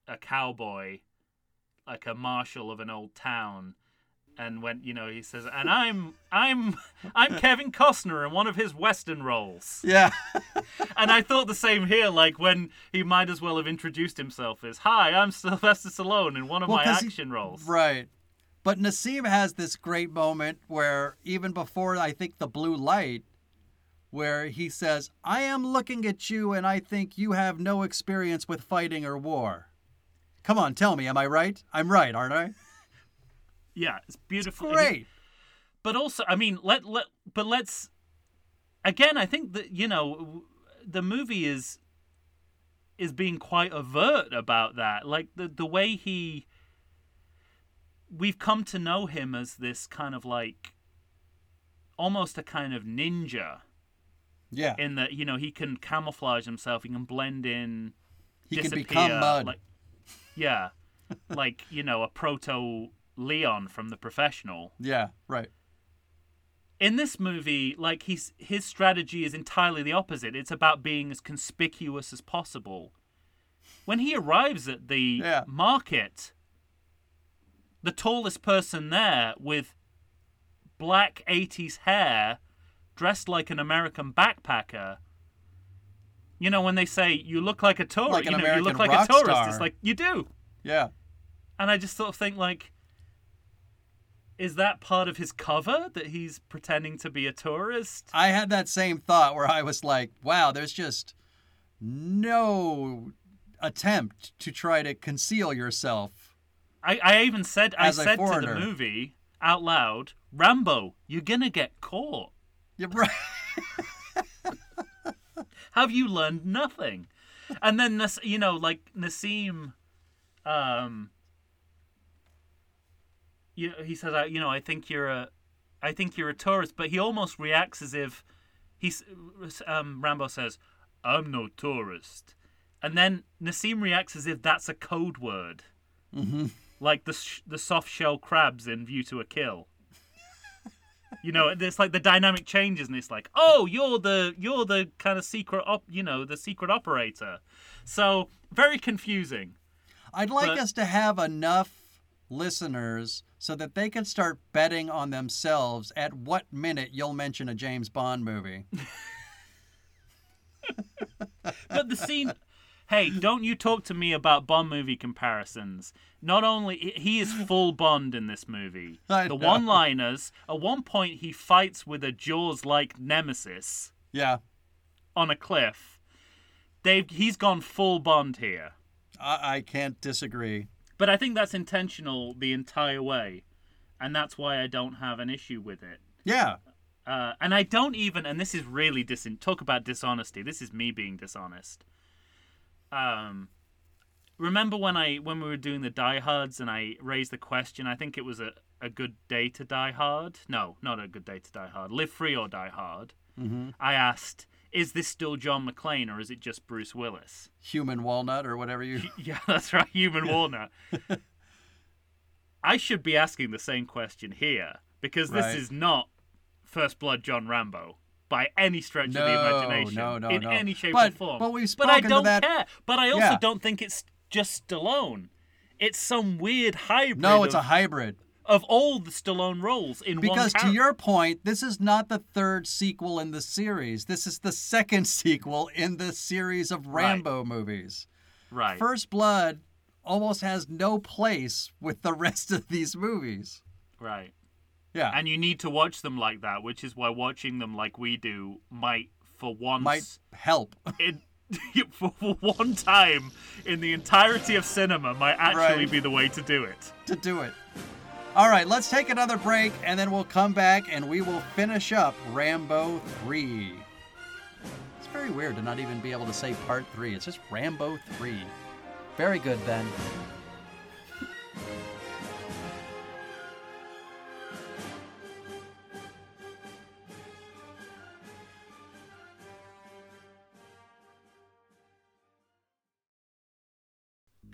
a cowboy, like a marshal of an old town, and when you know he says, "And I'm I'm I'm Kevin Costner in one of his western roles." Yeah. And I thought the same here, like when he might as well have introduced himself as, "Hi, I'm Sylvester Stallone in one of Well, my 'cause he- action roles." Right. But Nassim has this great moment where even before I think the blue light, where he says, I am looking at you and I think you have no experience with fighting or war. Come on, tell me, am I right? I'm right, aren't I? Yeah, it's beautiful. Great. But also, I mean, let let but let's again. I think that you know the movie is is being quite overt about that. Like the the way he we've come to know him as this kind of like almost a kind of ninja Yeah. in that you know he can camouflage himself he can blend in He can disappear, become mud. like yeah like you know a proto leon from the professional yeah, right. in this movie like he's his strategy is entirely the opposite it's about being as conspicuous as possible when he arrives at the Yeah. market the tallest person there with black 80s hair dressed like an american backpacker you know when they say you look like a tourist Like you know you look like a tourist star. it's like you do Yeah. and I just sort of think like is that part of his cover that he's pretending to be a tourist? I had that same thought where I was like, wow, there's just no attempt to try to conceal yourself. I, I even said I said to the movie out loud, Rambo, you're gonna get caught. You're right. Have you learned nothing? And then Nas- you know, like Nassim, um, you he says, I, you know, I think you're a, I think you're a tourist, but he almost reacts as if he's, um, Rambo says, I'm no tourist, and then Nassim reacts as if that's a code word, mm-hmm. like the the soft shell crabs in View to a Kill. You know, it's like the dynamic changes, and it's like, oh, you're the you're the kind of secret op, you know, the secret operator. So very confusing. I'd like But- us to have enough listeners so that they can start betting on themselves at what minute you'll mention a James Bond movie. But the scene, hey, don't you talk to me about Bond movie comparisons. Not only he is full Bond in this movie. I the know. one-liners. At one point, he fights with a Jaws-like nemesis Yeah, on a cliff. They've he's gone full Bond here. I, I can't disagree. But I think that's intentional the entire way, and that's why I don't have an issue with it. Yeah, Uh, and I don't even, and this is really dis. Talk about dishonesty. This is me being dishonest. Um, remember when I when we were doing the Die Hards and I raised the question? I think it was a a good day to die hard. No, not a good day to die hard. Live free or die hard. Mm-hmm. I asked, is this still John McClane or is it just Bruce Willis? human walnut or whatever you. Yeah, that's right, Human Walnut. I should be asking the same question here because this Right. is not First Blood John Rambo by any stretch of the imagination no, no, in no. any shape But- or form. but we've But I don't that- care. But I also Yeah. don't think it's just Stallone. It's some weird hybrid No, it's of, a hybrid. of all the Stallone roles in one Because to your point, this is not the third sequel in the series. This is the second sequel in the series of Right. Rambo movies. right. First Blood almost has no place with the rest of these movies. right. Yeah. And you need to watch them like that, which is why watching them like we do might for once might help. in for for one time in the entirety of cinema might actually Right. be the way to do it. to do it. All right, let's take another break and then we'll come back and we will finish up Rambo 3. It's very weird to not even be able to say part 3. It's just Rambo 3. Very good then.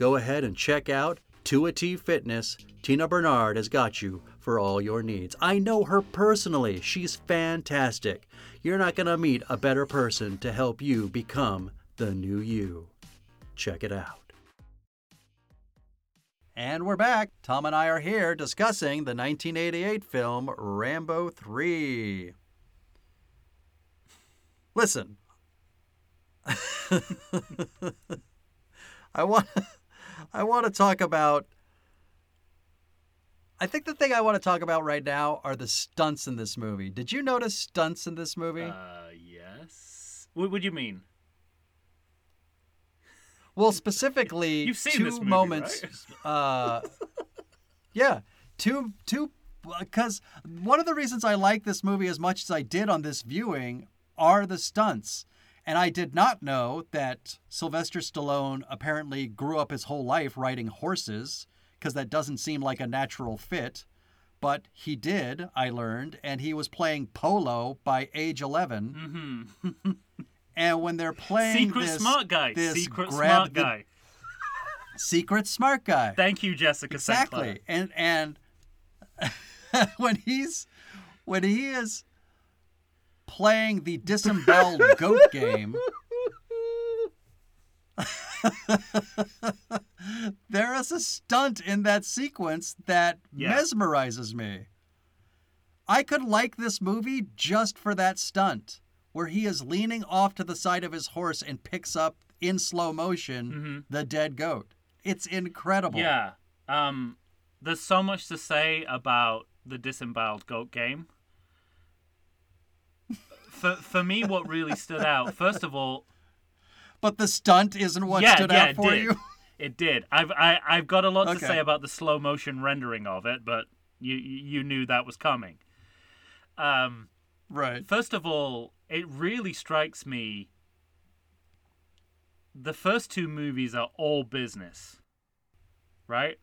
Go ahead and check out 2AT Fitness. Tina Bernard has got you for all your needs. I know her personally. She's fantastic. You're not going to meet a better person to help you become the new you. Check it out. And we're back. Tom and I are here discussing the 1988 film Rambo 3. Listen. I want I want to talk about I think the thing I want to talk about right now are the stunts in this movie. Did you notice stunts in this movie? Uh, yes. What would you mean? Well, specifically, You've seen two this movie, moments. Uh, yeah, two two because one of the reasons I like this movie as much as I did on this viewing are the stunts. And I did not know that Sylvester Stallone apparently grew up his whole life riding horses because that doesn't seem like a natural fit. But he did, I learned, and he was playing polo by age 11. Mm-hmm. And when they're playing Secret this, smart guy. this Secret smart the- guy. secret smart guy. Thank you, Jessica. Exactly and and when he's when he is playing the disemboweled goat game there is a stunt in that sequence that Yeah. mesmerizes me i could like this movie just for that stunt where he is leaning off to the side of his horse and picks up in slow motion the dead goat it's incredible Yeah. Um, there's so much to say about the disemboweled goat game. For for me, what really stood out, first of all, But the stunt isn't what yeah, stood yeah, out it for did. you. It did. I've I, I've got a lot to say about the slow motion rendering of it, but you you knew that was coming. Um, Right. First of all, it really strikes me the first two movies are all business. Right?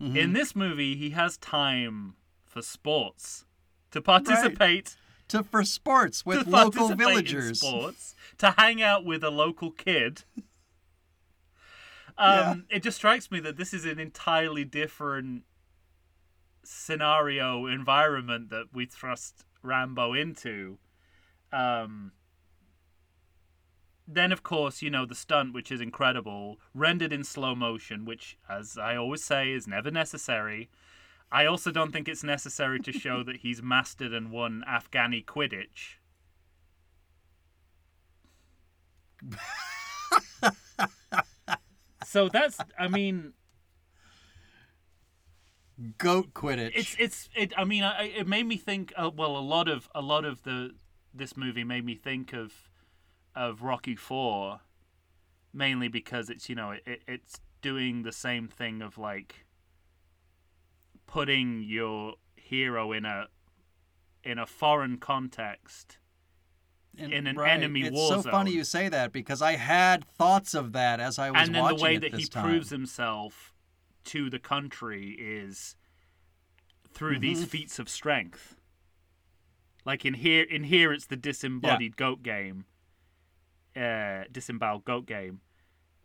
Mm-hmm. In this movie, he has time for sports to participate To for sports with to local villagers. sports, to hang out with a local kid. Um, It just strikes me that this is an entirely different scenario environment that we thrust Rambo into. Um, then, of course, you know the stunt, which is incredible, rendered in slow motion, which, as I always say, is never necessary. I also don't think it's necessary to show that he's mastered and won Afghani Quidditch. so that's, I mean, Goat Quidditch. it's it's it. I mean, I, it made me think. Uh, well, a lot of a lot of the this movie made me think of of Rocky Four, mainly because it's you know it, it's doing the same thing of like putting your hero in a in a foreign context And- in an right. enemy it's war so funny you say that because I had thoughts of that as I was watching and then watching the way that he time. proves himself to the country is through these Mm-hmm. feats of strength. Like in here, in here, it's the disembodied goat game, uh, disemboweled goat game,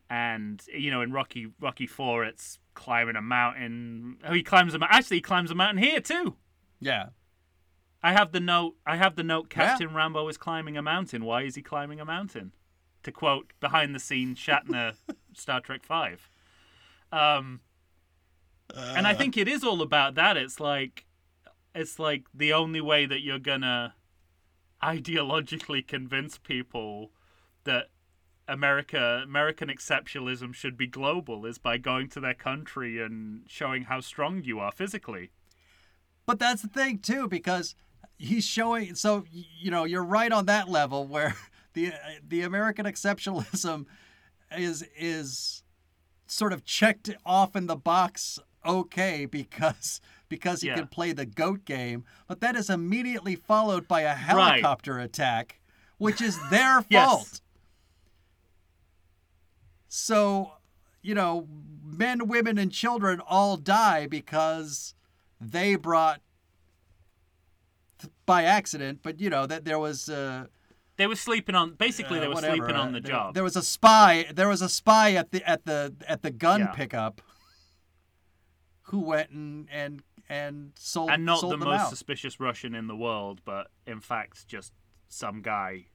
and you know in Rocky Rocky Four, it's climbing a mountain. Oh, he climbs a mountain. Actually, he climbs a mountain here too. Yeah. I have the note. I have the note. Yeah. Captain Rambo is climbing a mountain. Why is he climbing a mountain? To quote behind the scenes Shatner, Star Trek Five. Um, and I think it is all about that. It's like, it's like the only way that you're gonna ideologically convince people that America American exceptionalism should be global is by going to their country and showing how strong you are physically. But that's the thing too, because he's showing. So you know, you're right on that level where the the American exceptionalism is is sort of checked off in the box okay because because he Yeah. can play the goat game, but that is immediately followed by a helicopter attack, which is their Yes. So, you know, men, women, and children all die because they brought by accident, but you know that there was uh, They were sleeping on basically they uh, were whatever, sleeping on uh, the there- job. There was a spy. There was a spy at the at the at the gun Yeah. pickup who went and and and sold and not sold the most out. suspicious Russian in the world, but in fact just some guy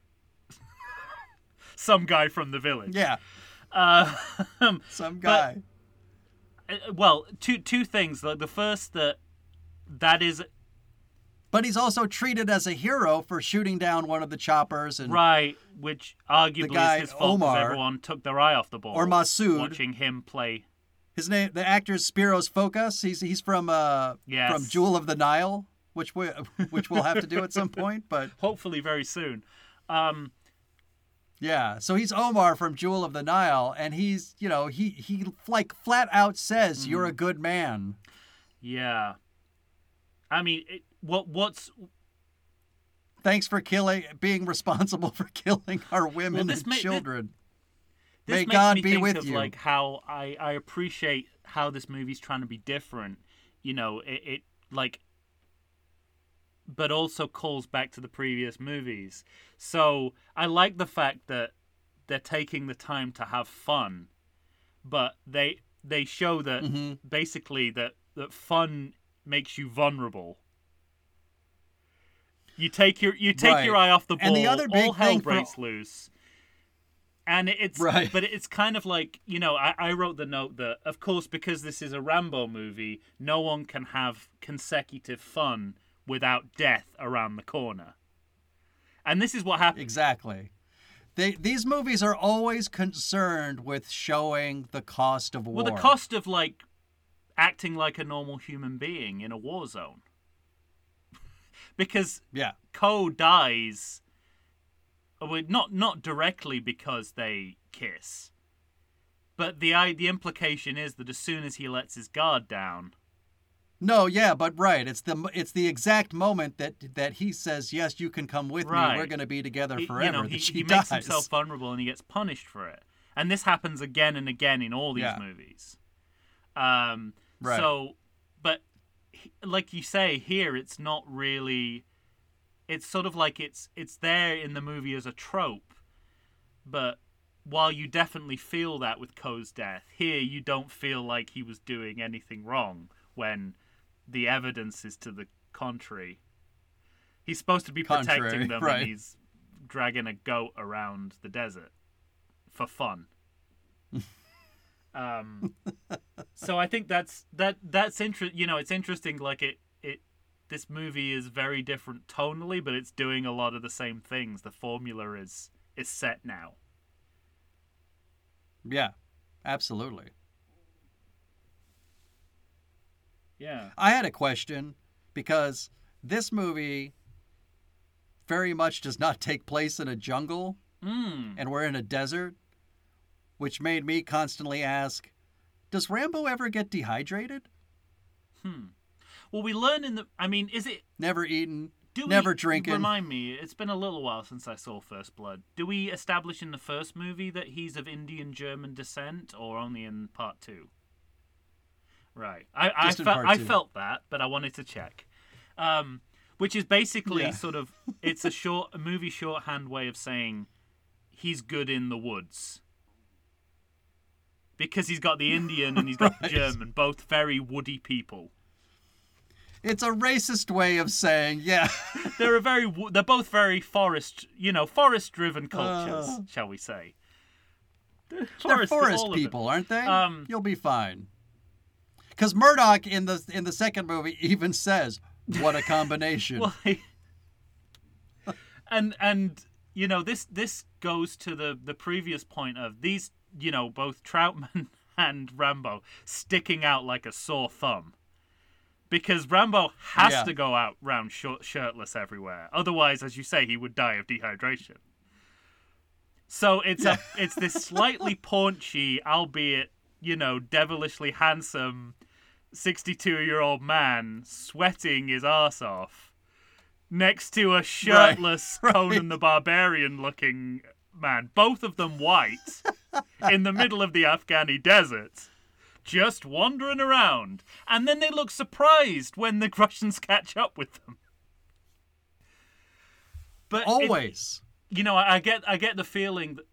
some guy from the village. Yeah, Uh, some But- guy. Uh, well, two two things. Like the first that that is But he's also treated as a hero for shooting down one of the choppers and right, which arguably guy, is his fault because Omar, everyone took their eye off the ball. or Masood. watching him play. his name. The actor is Spiros Focás. He's he's from uh Yes. from Jewel of the Nile, which we which we'll have to do at some point. But Hopefully, very soon. Um, Yeah, so he's Omar from Jewel of the Nile, and he's you know he he like flat out says mm-hmm. you're a good man. yeah. I mean, it, what what's Thanks for killing, being responsible for killing our women this and ma- children. this May makes God me be think with of you. like how I I appreciate how this movie's trying to be different. You know, it, it like, but also calls back to the previous movies. So I like the fact that they're taking the time to have fun, but they they show that Mm-hmm. basically that that fun makes you vulnerable. You take your you take your eye off the ball. And the other big all hell thing for- breaks loose. And it's Right. but it's kind of like you know I, I wrote the note that of course because this is a Rambo movie, no one can have consecutive fun without death around the corner. And this is what happened. Exactly. They, these movies are always concerned with showing the cost of war. Well, the cost of like acting like a normal human being in a war zone. because Yeah. Co dies uh, well, not not directly because they kiss. But the the implication is that as soon as he lets his guard down, No, yeah, but right. It's the it's the exact moment that that he says, "Yes, you can come with me. We're going to be together he, forever." you know, that he, she he dies. makes himself vulnerable and he gets punished for it. And this happens again and again in all these Yeah. movies. Um, Right. So, but like you say here, it's not really. It's sort of like it's it's there in the movie as a trope, but while you definitely feel that with Co's death, here you don't feel like he was doing anything wrong when the evidence is to the contrary. He's supposed to be protecting them, right. and he's dragging a goat around the desert for fun. um, so I think that's that that's inter- You know, it's interesting. Like it, it. This movie is very different tonally, but it's doing a lot of the same things. The formula is is set now. Yeah, absolutely. Yeah. I had a question because this movie very much does not take place in a jungle Mm. and we're in a desert, which made me constantly ask, does Rambo ever get dehydrated? Hmm. Well, we learn in the. I mean, is it Never eaten, Do we never we, drinking. Remind me, it's been a little while since I saw First Blood. Do we establish in the first movie that he's of Indian German descent, or only in part two? Right. I I felt I felt that, but I wanted to check. Um, which is basically Yeah. sort of it's a short a movie shorthand way of saying he's good in the woods. Because he's got the Indian and he's got the German, both very woody people. It's a racist way of saying, yeah, they're a very they're both very forest you know forest driven cultures Uh. shall we say they're Forest- forest of them. people, aren't they? Um, You'll be fine. Because Murdock in the in the second movie even says, "What a combination." well, and and you know this this goes to the the previous point of these you know both Troutman and Rambo sticking out like a sore thumb because Rambo has Yeah. to go out round short, shirtless everywhere otherwise as you say he would die of dehydration so it's a it's this slightly paunchy albeit you know devilishly handsome 62 year old man sweating his ass off next to a shirtless Conan the Barbarian looking man, both of them white, in the middle of the Afghani desert, just wandering around. And then they look surprised when the Russians catch up with them. But it- Always. you know, I I get I get the feeling that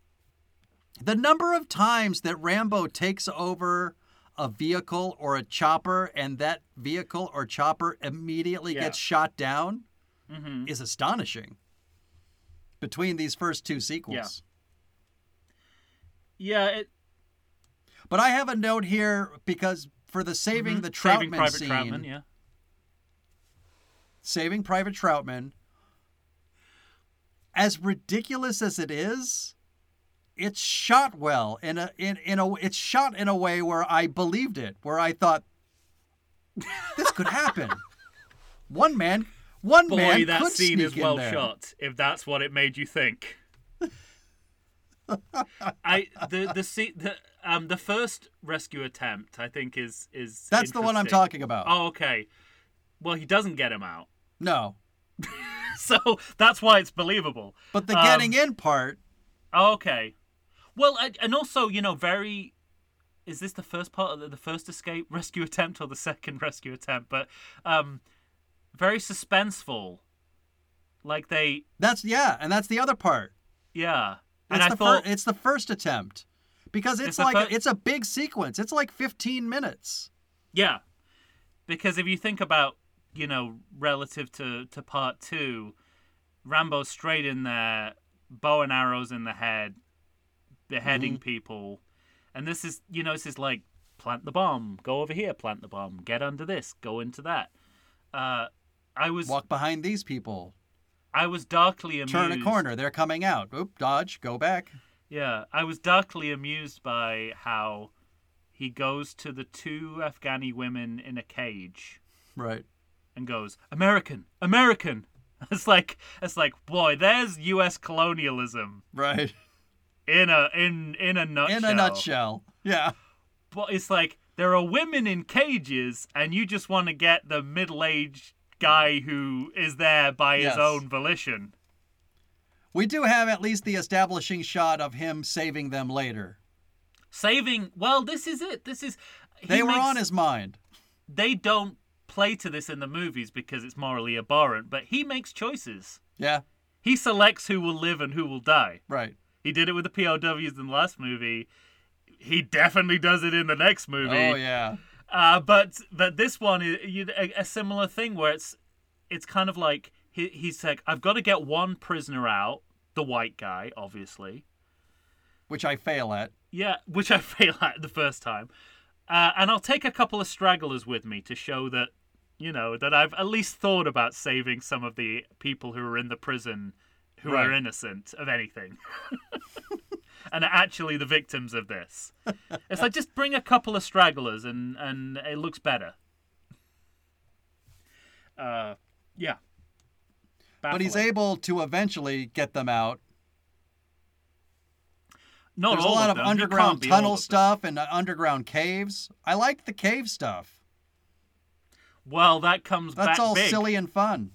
The number of times that Rambo takes over a vehicle or a chopper and that vehicle or chopper immediately Yeah. gets shot down Mhm. is astonishing. Between these first two sequels. yeah, it, But I have a note here because for the saving the Troutman Saving Private scene, Troutman, yeah. saving Private Troutman, as ridiculous as it is, it's shot well in a in in a it's shot in a way where I believed it, where I thought this could happen. one man, one Boy, man that could scene is well shot. If that's what it made you think. I the the scene the um the first rescue attempt I think is is That's the one I'm talking about. Oh, okay. Well, he doesn't get him out, No, so that's why it's believable. but the Um, getting in part, Oh, okay. Well, I- and also, you know, very. Is this the first part of the, the first escape rescue attempt or the second rescue attempt? But um, very suspenseful. Like they, that's yeah, and that's the other part. yeah. It's And I the thought, fir- it's the first attempt because it's, It's like fir- it's a big sequence. It's like 15 minutes. yeah, because if you think about, you know, relative to to part two, Rambo's straight in there, bow and arrows in the head, beheading Mm-hmm. people, and this is, you know, this is like plant the bomb, go over here, plant the bomb, get under this, go into that. Uh, I was Walk behind these people. I was darkly amused. Turn a corner. They're coming out. Oop, dodge. Go back. Yeah, I was darkly amused by how he goes to the two Afghani women in a cage Right. and goes, "American, American." It's like it's like, boy, there's U.S. colonialism Right. In a in in a nutshell. In a nutshell. Yeah. But it's like there are women in cages, and you just want to get the middle-aged guy who is there by Yes. his own volition. We do have at least the establishing shot of him saving them later. Saving. Well, this is it. This is. he They were makes- on his mind. they don't play to this in the movies because it's morally abhorrent, but he makes choices. Yeah. He selects who will live and who will die. Right. He did it with the POWs in the last movie. He definitely does it in the next movie. Oh yeah. Uh, but but this one is you, a, a similar thing where it's it's kind of like he, he's like I've got to get one prisoner out, the white guy, obviously. Which I fail at. Yeah, which I fail at the first time. Uh, and I'll take a couple of stragglers with me to show that, you know, that I've at least thought about saving some of the people who are in the prison who are innocent of anything. and are actually the victims of this. It's like just bring a couple of stragglers and, and it looks better. Uh, yeah. But he's able to eventually get them out. Not There's a lot of of, underground can't be all tunnel stuff and uh, underground caves. I like the cave stuff. Well, that comes That's back all big. silly and fun.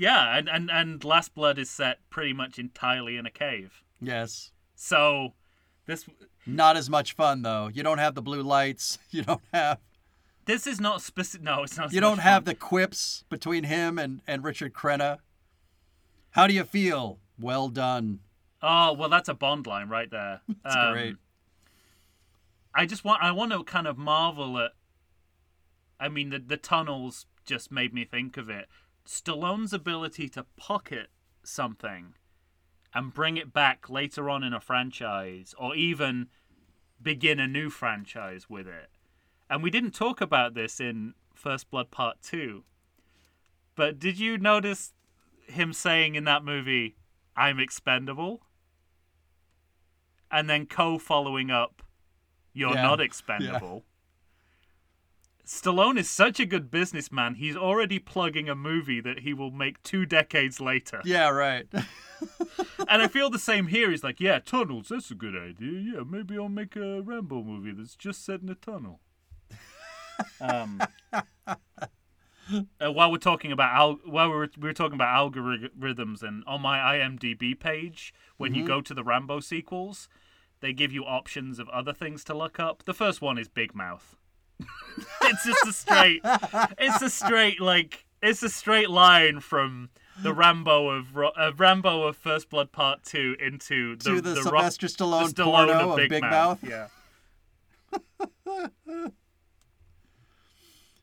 Yeah, and, and, and Last Blood is set pretty much entirely in a cave. Yes. So this Not as much fun though. You don't have the blue lights. You don't have this is not specific. No, it's not. you don't have the quips between him and, and Richard Crenna. How do you feel? Well done. Oh well, that's a Bond line right there. That's Um, great. I just want. I want to kind of marvel at. I mean, the the tunnels just made me think of it. Stallone's ability to pocket something and bring it back later on in a franchise, or even begin a new franchise with it. And we didn't talk about this in First Blood Part Two, But did you notice him saying in that movie, "I'm expendable," and then Co following up, "You're Yeah. not expendable." Stallone is such a good businessman. He's already plugging a movie that he will make two decades later. Yeah, right. And I feel the same here. He's like, yeah, tunnels, that's a good idea. Yeah, maybe I'll make a Rambo movie that's just set in a tunnel. um, uh, while we're talking about al- while we were, we were talking about algorithms, and on my IMDb page, when you go to the Rambo sequels, they give you options of other things to look up. The first one is Big Mouth. it's just a straight. It's a straight like it's a straight line from the Rambo of Ro- uh, Rambo of First Blood Part Two into the, to the, Rock- Sylvester Stallone, the Stallone porno of of Big, Mouth. Yeah.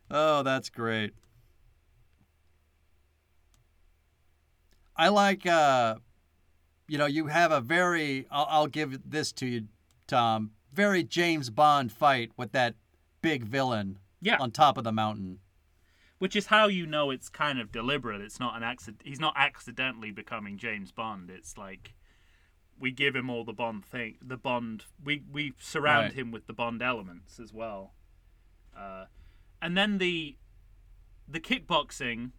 Oh, that's great. I like, uh, you know, you have a very, I'll, I'll give this to you, Tom, very James Bond fight with that big villain Yeah. on top of the mountain. Which is how you know it's kind of deliberate. It's not an accident. He's not accidentally becoming James Bond. It's like we give him all the Bond thing, the Bond. We we surround Right. him with the Bond elements as well. Uh, and then the the kickboxing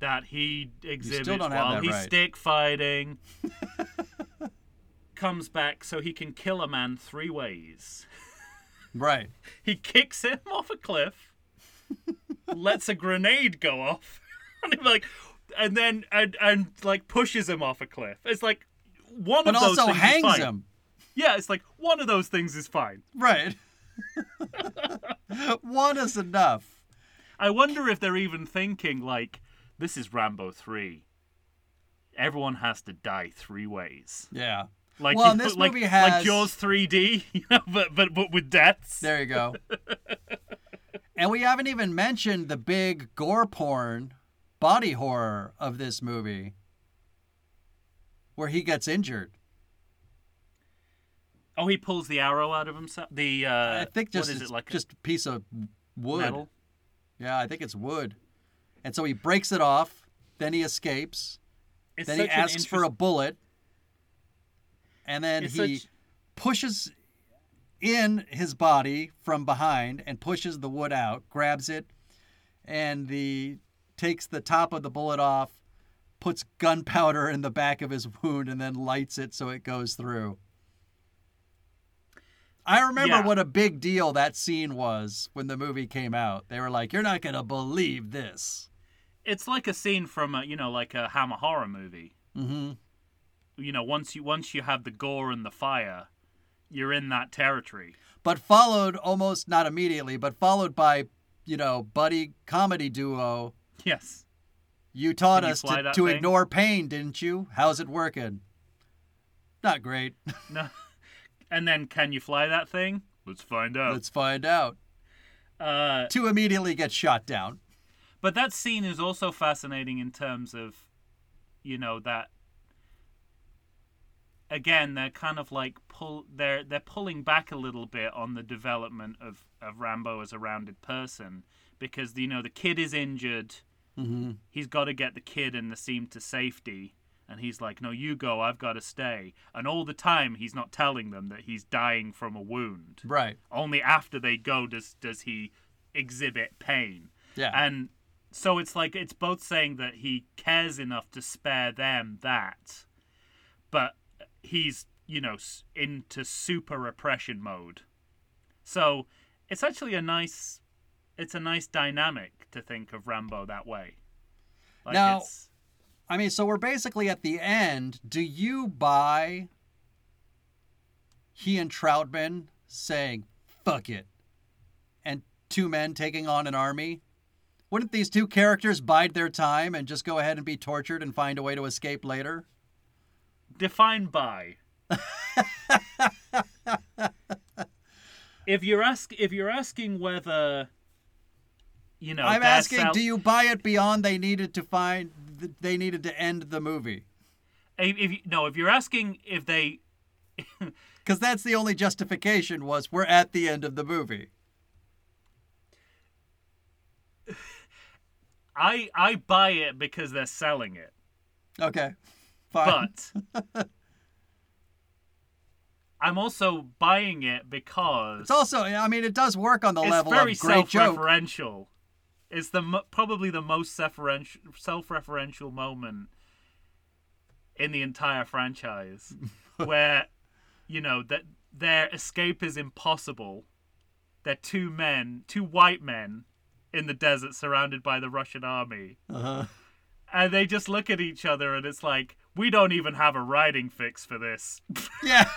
that he exhibits while he's right. stick fighting comes back so he can kill a man three ways. Right. He kicks him off a cliff, lets a grenade go off, and like, and then and and like pushes him off a cliff. It's like one But of those also things is hangs fine. him. Yeah, it's like one of those things is fine. Right. One is enough. I wonder if they're even thinking like, this is Rambo three. Everyone has to die three ways. Yeah. Like Well, you this put- like, movie like has- Jaws 3D, you know, but but but with deaths. There you go. and we haven't even mentioned the big gore porn body horror of this movie where he gets injured. Oh, he pulls the arrow out of himself. The uh, I think just what is it like? just a piece of wood. metal. Yeah, I think it's wood. And so he breaks it off, then he escapes, It's then he asks for a bullet, and then It's he such- pushes in his body from behind and pushes the wood out, grabs it, and the takes the top of the bullet off, puts gunpowder in the back of his wound, and then lights it so it goes through. I remember Yeah. what a big deal that scene was when the movie came out. They were like, "You're not gonna believe this." It's like a scene from a you know like a Hammer horror movie. Mm-hmm. You know, once you once you have the gore and the fire, you're in that territory. But followed almost not immediately, but followed by, you know, buddy comedy duo. Yes. You taught Can us to, to ignore pain, didn't you? How's it working? Not great. No. And then, can you fly that thing? Let's find out. Let's find out. Uh, To immediately get shot down. but that scene is also fascinating in terms of, you know, that. Again, they're kind of like pull. They're they're pulling back a little bit on the development of of Rambo as a rounded person because you know the kid is injured. Mm-hmm. he's got to get the kid and the seam to safety. And he's like, no, you go, I've got to stay. And all the time, he's not telling them that he's dying from a wound. Right. Only after they go does, does he exhibit pain. Yeah. And so it's like, it's both saying that he cares enough to spare them that, but he's, you know, into super repression mode. So it's actually a nice, it's a nice dynamic to think of Rambo that way. Like Now- it's, I mean, so we're basically at the end. Do you buy he and Troutman saying, fuck it, and two men taking on an army? Wouldn't these two characters bide their time and just go ahead and be tortured and find a way to escape later? Defined by if you're ask if you're asking whether you know I'm asking, sell- do you buy it beyond they needed to find, they needed to end the movie? if, if you, no if you're asking if they Because that's the only justification was we're at the end of the movie. I I buy it because they're selling it, Okay. Fine. but I'm also buying it because it's also, I mean, it does work on the it's level very of great joke. self-referential. It's the probably the most self-referential, self-referential moment in the entire franchise, where you know that their escape is impossible. They're two men, two white men, in the desert, surrounded by the Russian army, Uh-huh. and they just look at each other, and it's like we don't even have a writing fix for this. Yeah.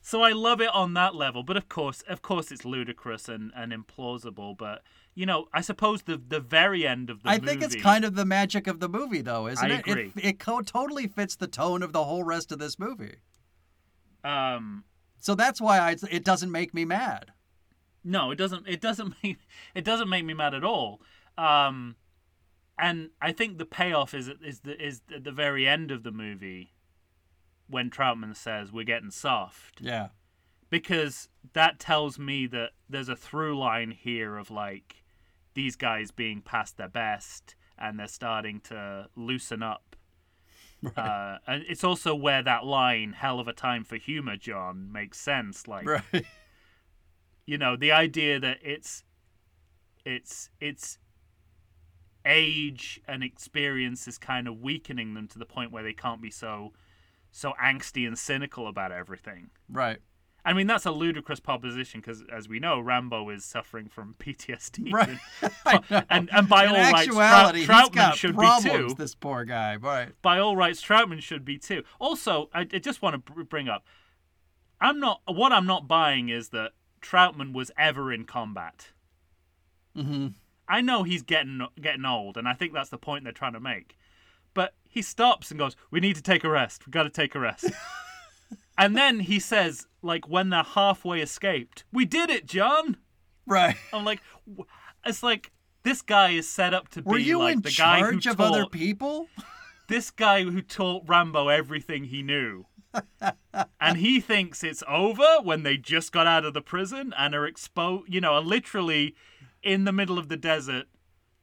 So I love it on that level, but of course, of course, it's ludicrous and, and implausible. But you know, I suppose the the very end of the I movie. think it's kind of the magic of the movie, though, isn't I it? agree. It, it co- totally fits the tone of the whole rest of this movie. Um, So that's why I, it doesn't make me mad. no, it doesn't. It doesn't make it doesn't make me mad at all. Um, and I think the payoff is is the is at the very end of the movie when Troutman says we're getting soft. Yeah. because that tells me that there's a through line here of like these guys being past their best and they're starting to loosen up. Uh, and it's also where that line "hell of a time for humor," John, makes sense. Like, Right. you know, the idea that it's it's it's age and experience is kind of weakening them to the point where they can't be so so angsty and cynical about everything. Right. I mean, that's a ludicrous proposition because, as we know, Rambo is suffering from PTSD. Right. Know. And, and by In all rights, Trout- Troutman should problems, be too. this poor guy. Right. By all rights, Troutman should be too. Also, I, I just want to bring up, I'm not. What I'm not buying is that Troutman was ever in combat. Mm-hmm. I know he's getting getting old, and I think that's the point they're trying to make. But he stops and goes, "We need to take a rest. We got to take a rest." and then he says, like when they're halfway escaped, "We did it, John." Right. I'm like, w- it's like this guy is set up to be Were you like in the guy who charge of taught other people? this guy who taught Rambo everything he knew. and he thinks it's over when they just got out of the prison and are exposed, you know, are literally in the middle of the desert.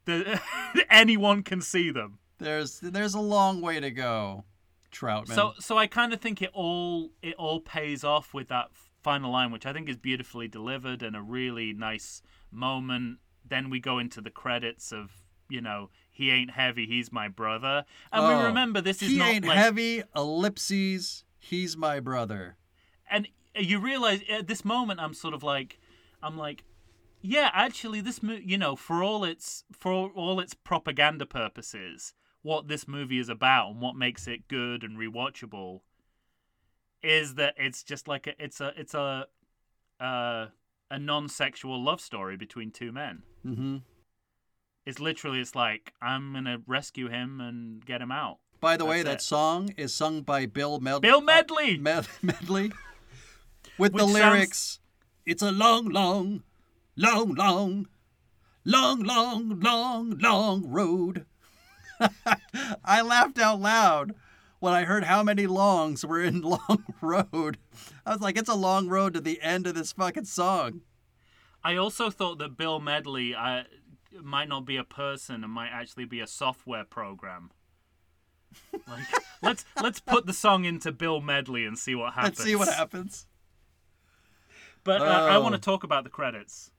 The, anyone can see them. There's there's a long way to go, Troutman. So so I kind of think it all it all pays off with that final line, which I think is beautifully delivered and a really nice moment. Then we go into the credits of you know he ain't heavy, he's my brother, and Oh, we remember this is he not ain't like heavy. Ellipses. He's my brother. and uh, you realize at this moment I'm sort of like I'm like yeah actually this movie, you know for all its for all its propaganda purposes what this movie is about and what makes it good and rewatchable is that it's just like a it's a it's a uh, a non-sexual love story between two men Mm-hmm. it's literally it's like I'm gonna rescue him and get him out By the way, That's that it. song is sung by Bill Med- Bill Medley Med- Medley with the Which sounds- lyrics. It's a long, long, long, long, long, long, long, long road. I laughed out loud when I heard how many longs were in Long Road. I was like, it's a long road to the end of this fucking song. I also thought that Bill Medley uh, might not be a person and might actually be a software program. Like, let's let's put the song into Bill Medley and see what happens. Let's see what happens. But uh, I Oh. want to talk about the credits.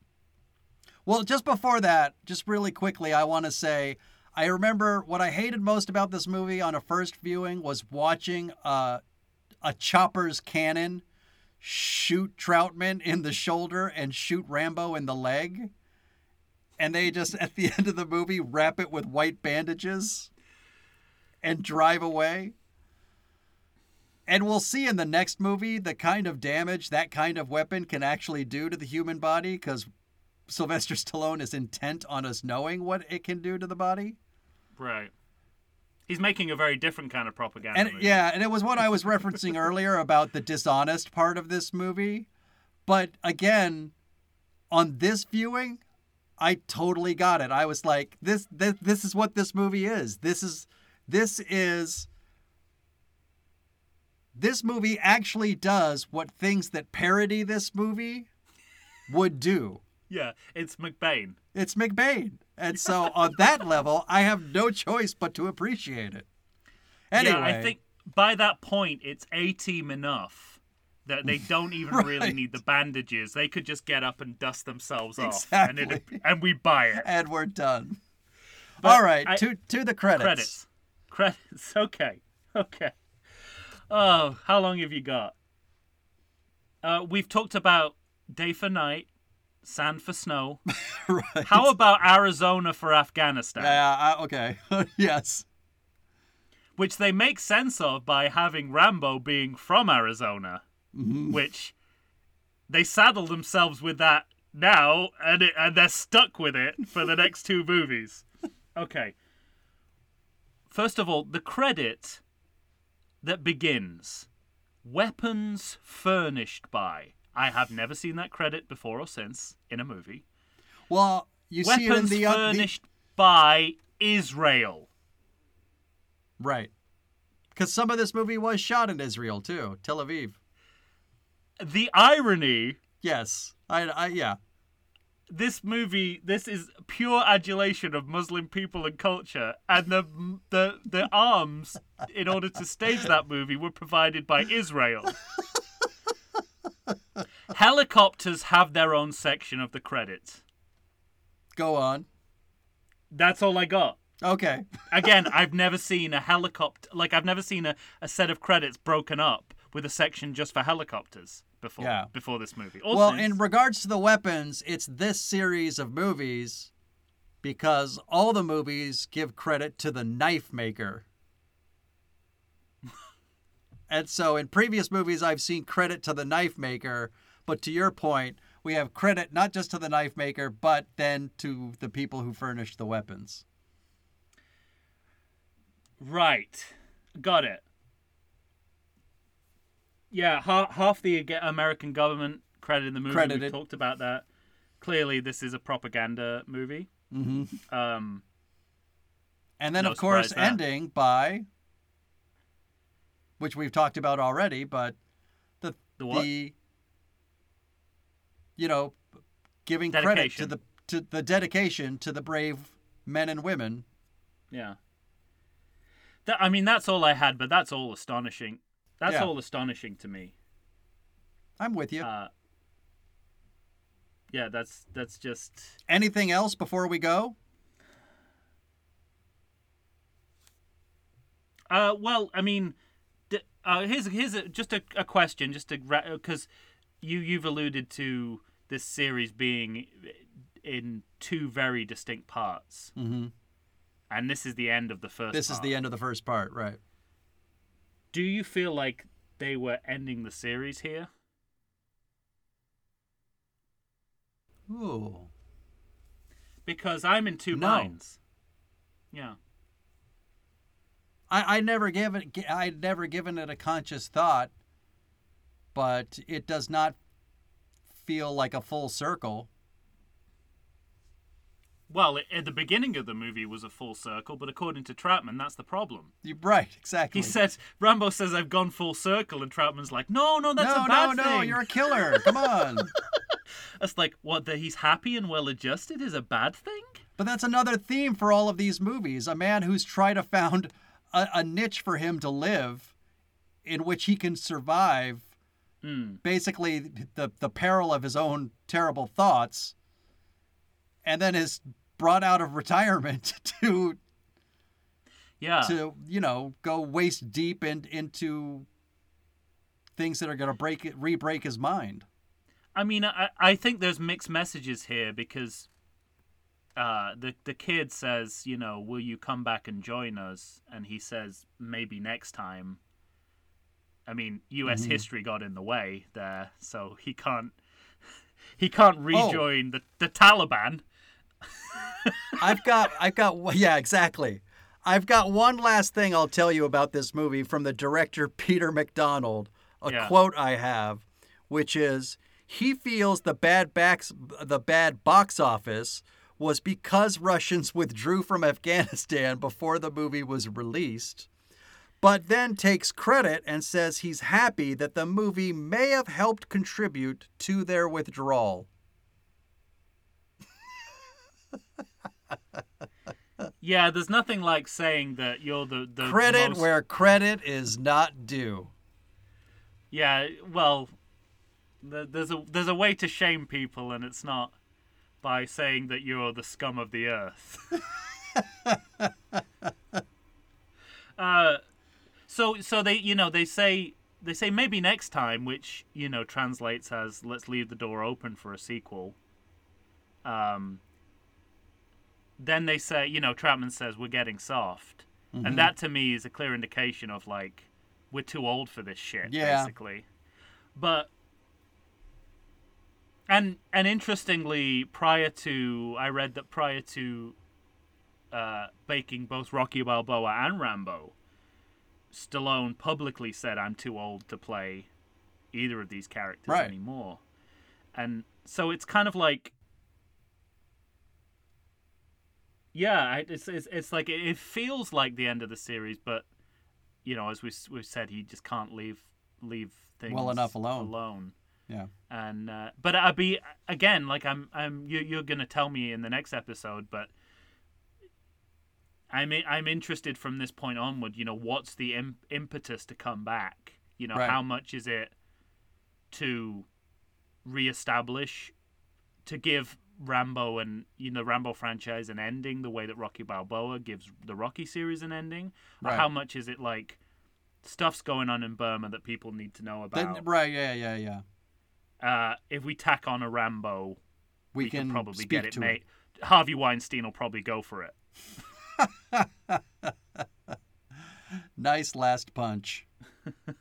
Well, just before that, just really quickly, I want to say I remember what I hated most about this movie on a first viewing was watching uh, a chopper's cannon shoot Troutman in the shoulder and shoot Rambo in the leg. And they just, at the end of the movie, wrap it with white bandages and drive away. And we'll see in the next movie the kind of damage that kind of weapon can actually do to the human body because Sylvester Stallone is intent on us knowing what it can do to the body. Right. He's making a very different kind of propaganda. And movie. yeah, and it was what I was referencing earlier about the dishonest part of this movie. But again, on this viewing, I totally got it. I was like, this this, this is what this movie is. This is this is this movie actually does what things that parody this movie would do. Yeah, it's McBain. It's McBain. And so on that level, I have no choice but to appreciate it. Anyway, Yeah, I think by that point it's A team enough that they don't even really need the bandages. They could just get up and dust themselves off, and and we buy it. and we're done. But All right, I- to to the credits. Credits, credits. Okay, okay. Oh, how long have you got? Uh, we've talked about day for night, sand for snow. right. How about Arizona for Afghanistan? Yeah, uh, okay. yes. which they make sense of by having Rambo being from Arizona, which they saddle themselves with that now, and it, and they're stuck with it for the next two movies. Okay. First of all, the credit that begins weapons furnished by. I have never seen that credit before or since in a movie. Well, you see it in Weapons the, uh, the furnished by Israel. right. Because some of this movie was shot in Israel too, Tel Aviv. The irony Yes. I, I yeah. this movie this is pure adulation of muslim people and culture and the the the arms in order to stage that movie were provided by israel helicopters have their own section of the credits Go on. that's all i got Okay. again i've never seen a helicopter like i've never seen a, a set of credits broken up with a section just for helicopters before Yeah. before this movie or well, since. in regards to the weapons, it's this series of movies because all the movies give credit to the knife maker. And so in previous movies, I've seen credit to the knife maker, but to your point, we have credit not just to the knife maker, but then to the people who furnished the weapons. Right. Got it. Yeah, half, half the American government credit in the movie. We Credited. talked about that. Clearly, this is a propaganda movie. Mm-hmm. Um, And then, No of course, ending by, which we've talked about already, but the The what? the you know giving credit to the to the dedication to the brave men and women. yeah. That, I mean, that's all I had, but that's all astonishing. That's Yeah. all astonishing to me. I'm with you. Uh, yeah, that's that's just. Anything else before we go? Uh, well, I mean, uh, here's here's a, just a, a question, just to because you you've alluded to this series being in two very distinct parts, Mm-hmm. and this is the end of the first. This is the end of the first part, right? Do you feel like they were ending the series here? Ooh. Because I'm in two No. minds. Yeah. I, I never given I'd never given it a conscious thought, but it does not feel like a full circle. Well, it, at the beginning of the movie was a full circle, but according to Troutman, that's the problem. You're right, exactly. He said Rambo says I've gone full circle, and Troutman's like, no, no, that's no, a bad no, thing. no, you're a killer. Come on. It's like what that he's happy and well adjusted is a bad thing. But that's another theme for all of these movies. A man who's tried to found a, a niche for him to live in which he can survive Hmm. basically the, the peril of his own terrible thoughts and then is brought out of retirement to Yeah. to you know go waist deep in, into things that are going to break re-break his mind I mean, I, I think there's mixed messages here because uh, the the kid says, you know, will you come back and join us? And he says, maybe next time. I mean, U.S. Mm-hmm. history got in the way there, so he can't he can't Oh. rejoin the the Taliban. I've got, I've got, yeah, exactly. I've got one last thing I'll tell you about this movie from the director Peter MacDonald. A Yeah. quote I have, which is, he feels the bad backs, the bad box office was because Russians withdrew from Afghanistan before the movie was released. But then takes credit and says he's happy that the movie may have helped contribute to their withdrawal. Yeah, there's nothing like saying that you're the the Credit most- where credit is not due. Yeah, well, there's a there's a way to shame people, and it's not by saying that you're the scum of the earth. uh, so so they you know they say they say maybe next time, which you know translates as let's leave the door open for a sequel. Um. Then they say, you know, Troutman says we're getting soft, and that to me is a clear indication of like we're too old for this shit, Yeah. basically. But and and interestingly, prior to I read that prior to uh, baking both Rocky Balboa and Rambo, Stallone publicly said, "I'm too old to play either of these characters Right. anymore," and so it's kind of like. Yeah, it's, it's it's like it feels like the end of the series, but you know, as we we've said, he just can't leave leave things Well enough alone. Alone, Yeah. and uh, but I'd be again like I'm I'm you you're gonna tell me in the next episode, but I'm i- I'm interested from this point onward. You know, what's the Im- impetus to come back? You know, Right. how much is it to reestablish, to give Rambo and you know Rambo franchise an ending the way that Rocky Balboa gives the Rocky series an ending, or how much is it like stuff's going on in Burma that people need to know Then, about? right. Yeah. Yeah. Yeah. Uh, if we tack on a Rambo, We, we, can can probably get it to made. Harvey Weinstein will probably go for it. Nice last punch.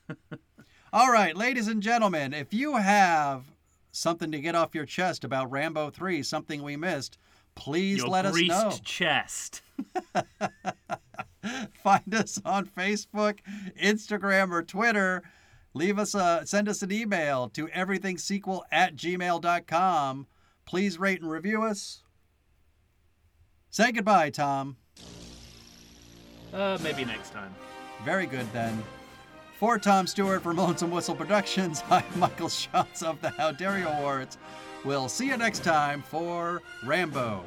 All right, ladies and gentlemen, if you have something to get off your chest about Rambo 3, something we missed, please Your let us know. greased know. chest. Find us on Facebook, Instagram, or Twitter. Leave us a send us an email to everythingsequel at gmail.com. Please rate and review us. Say goodbye, Tom. Uh, maybe next time. Very good then. For Tom Stewart from Lonesome Whistle Productions, I'm Michael Schatz of the How Dare You Awards. We'll see you next time for Rambo.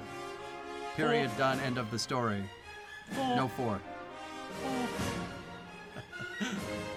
Period. Done. End of the story. No four.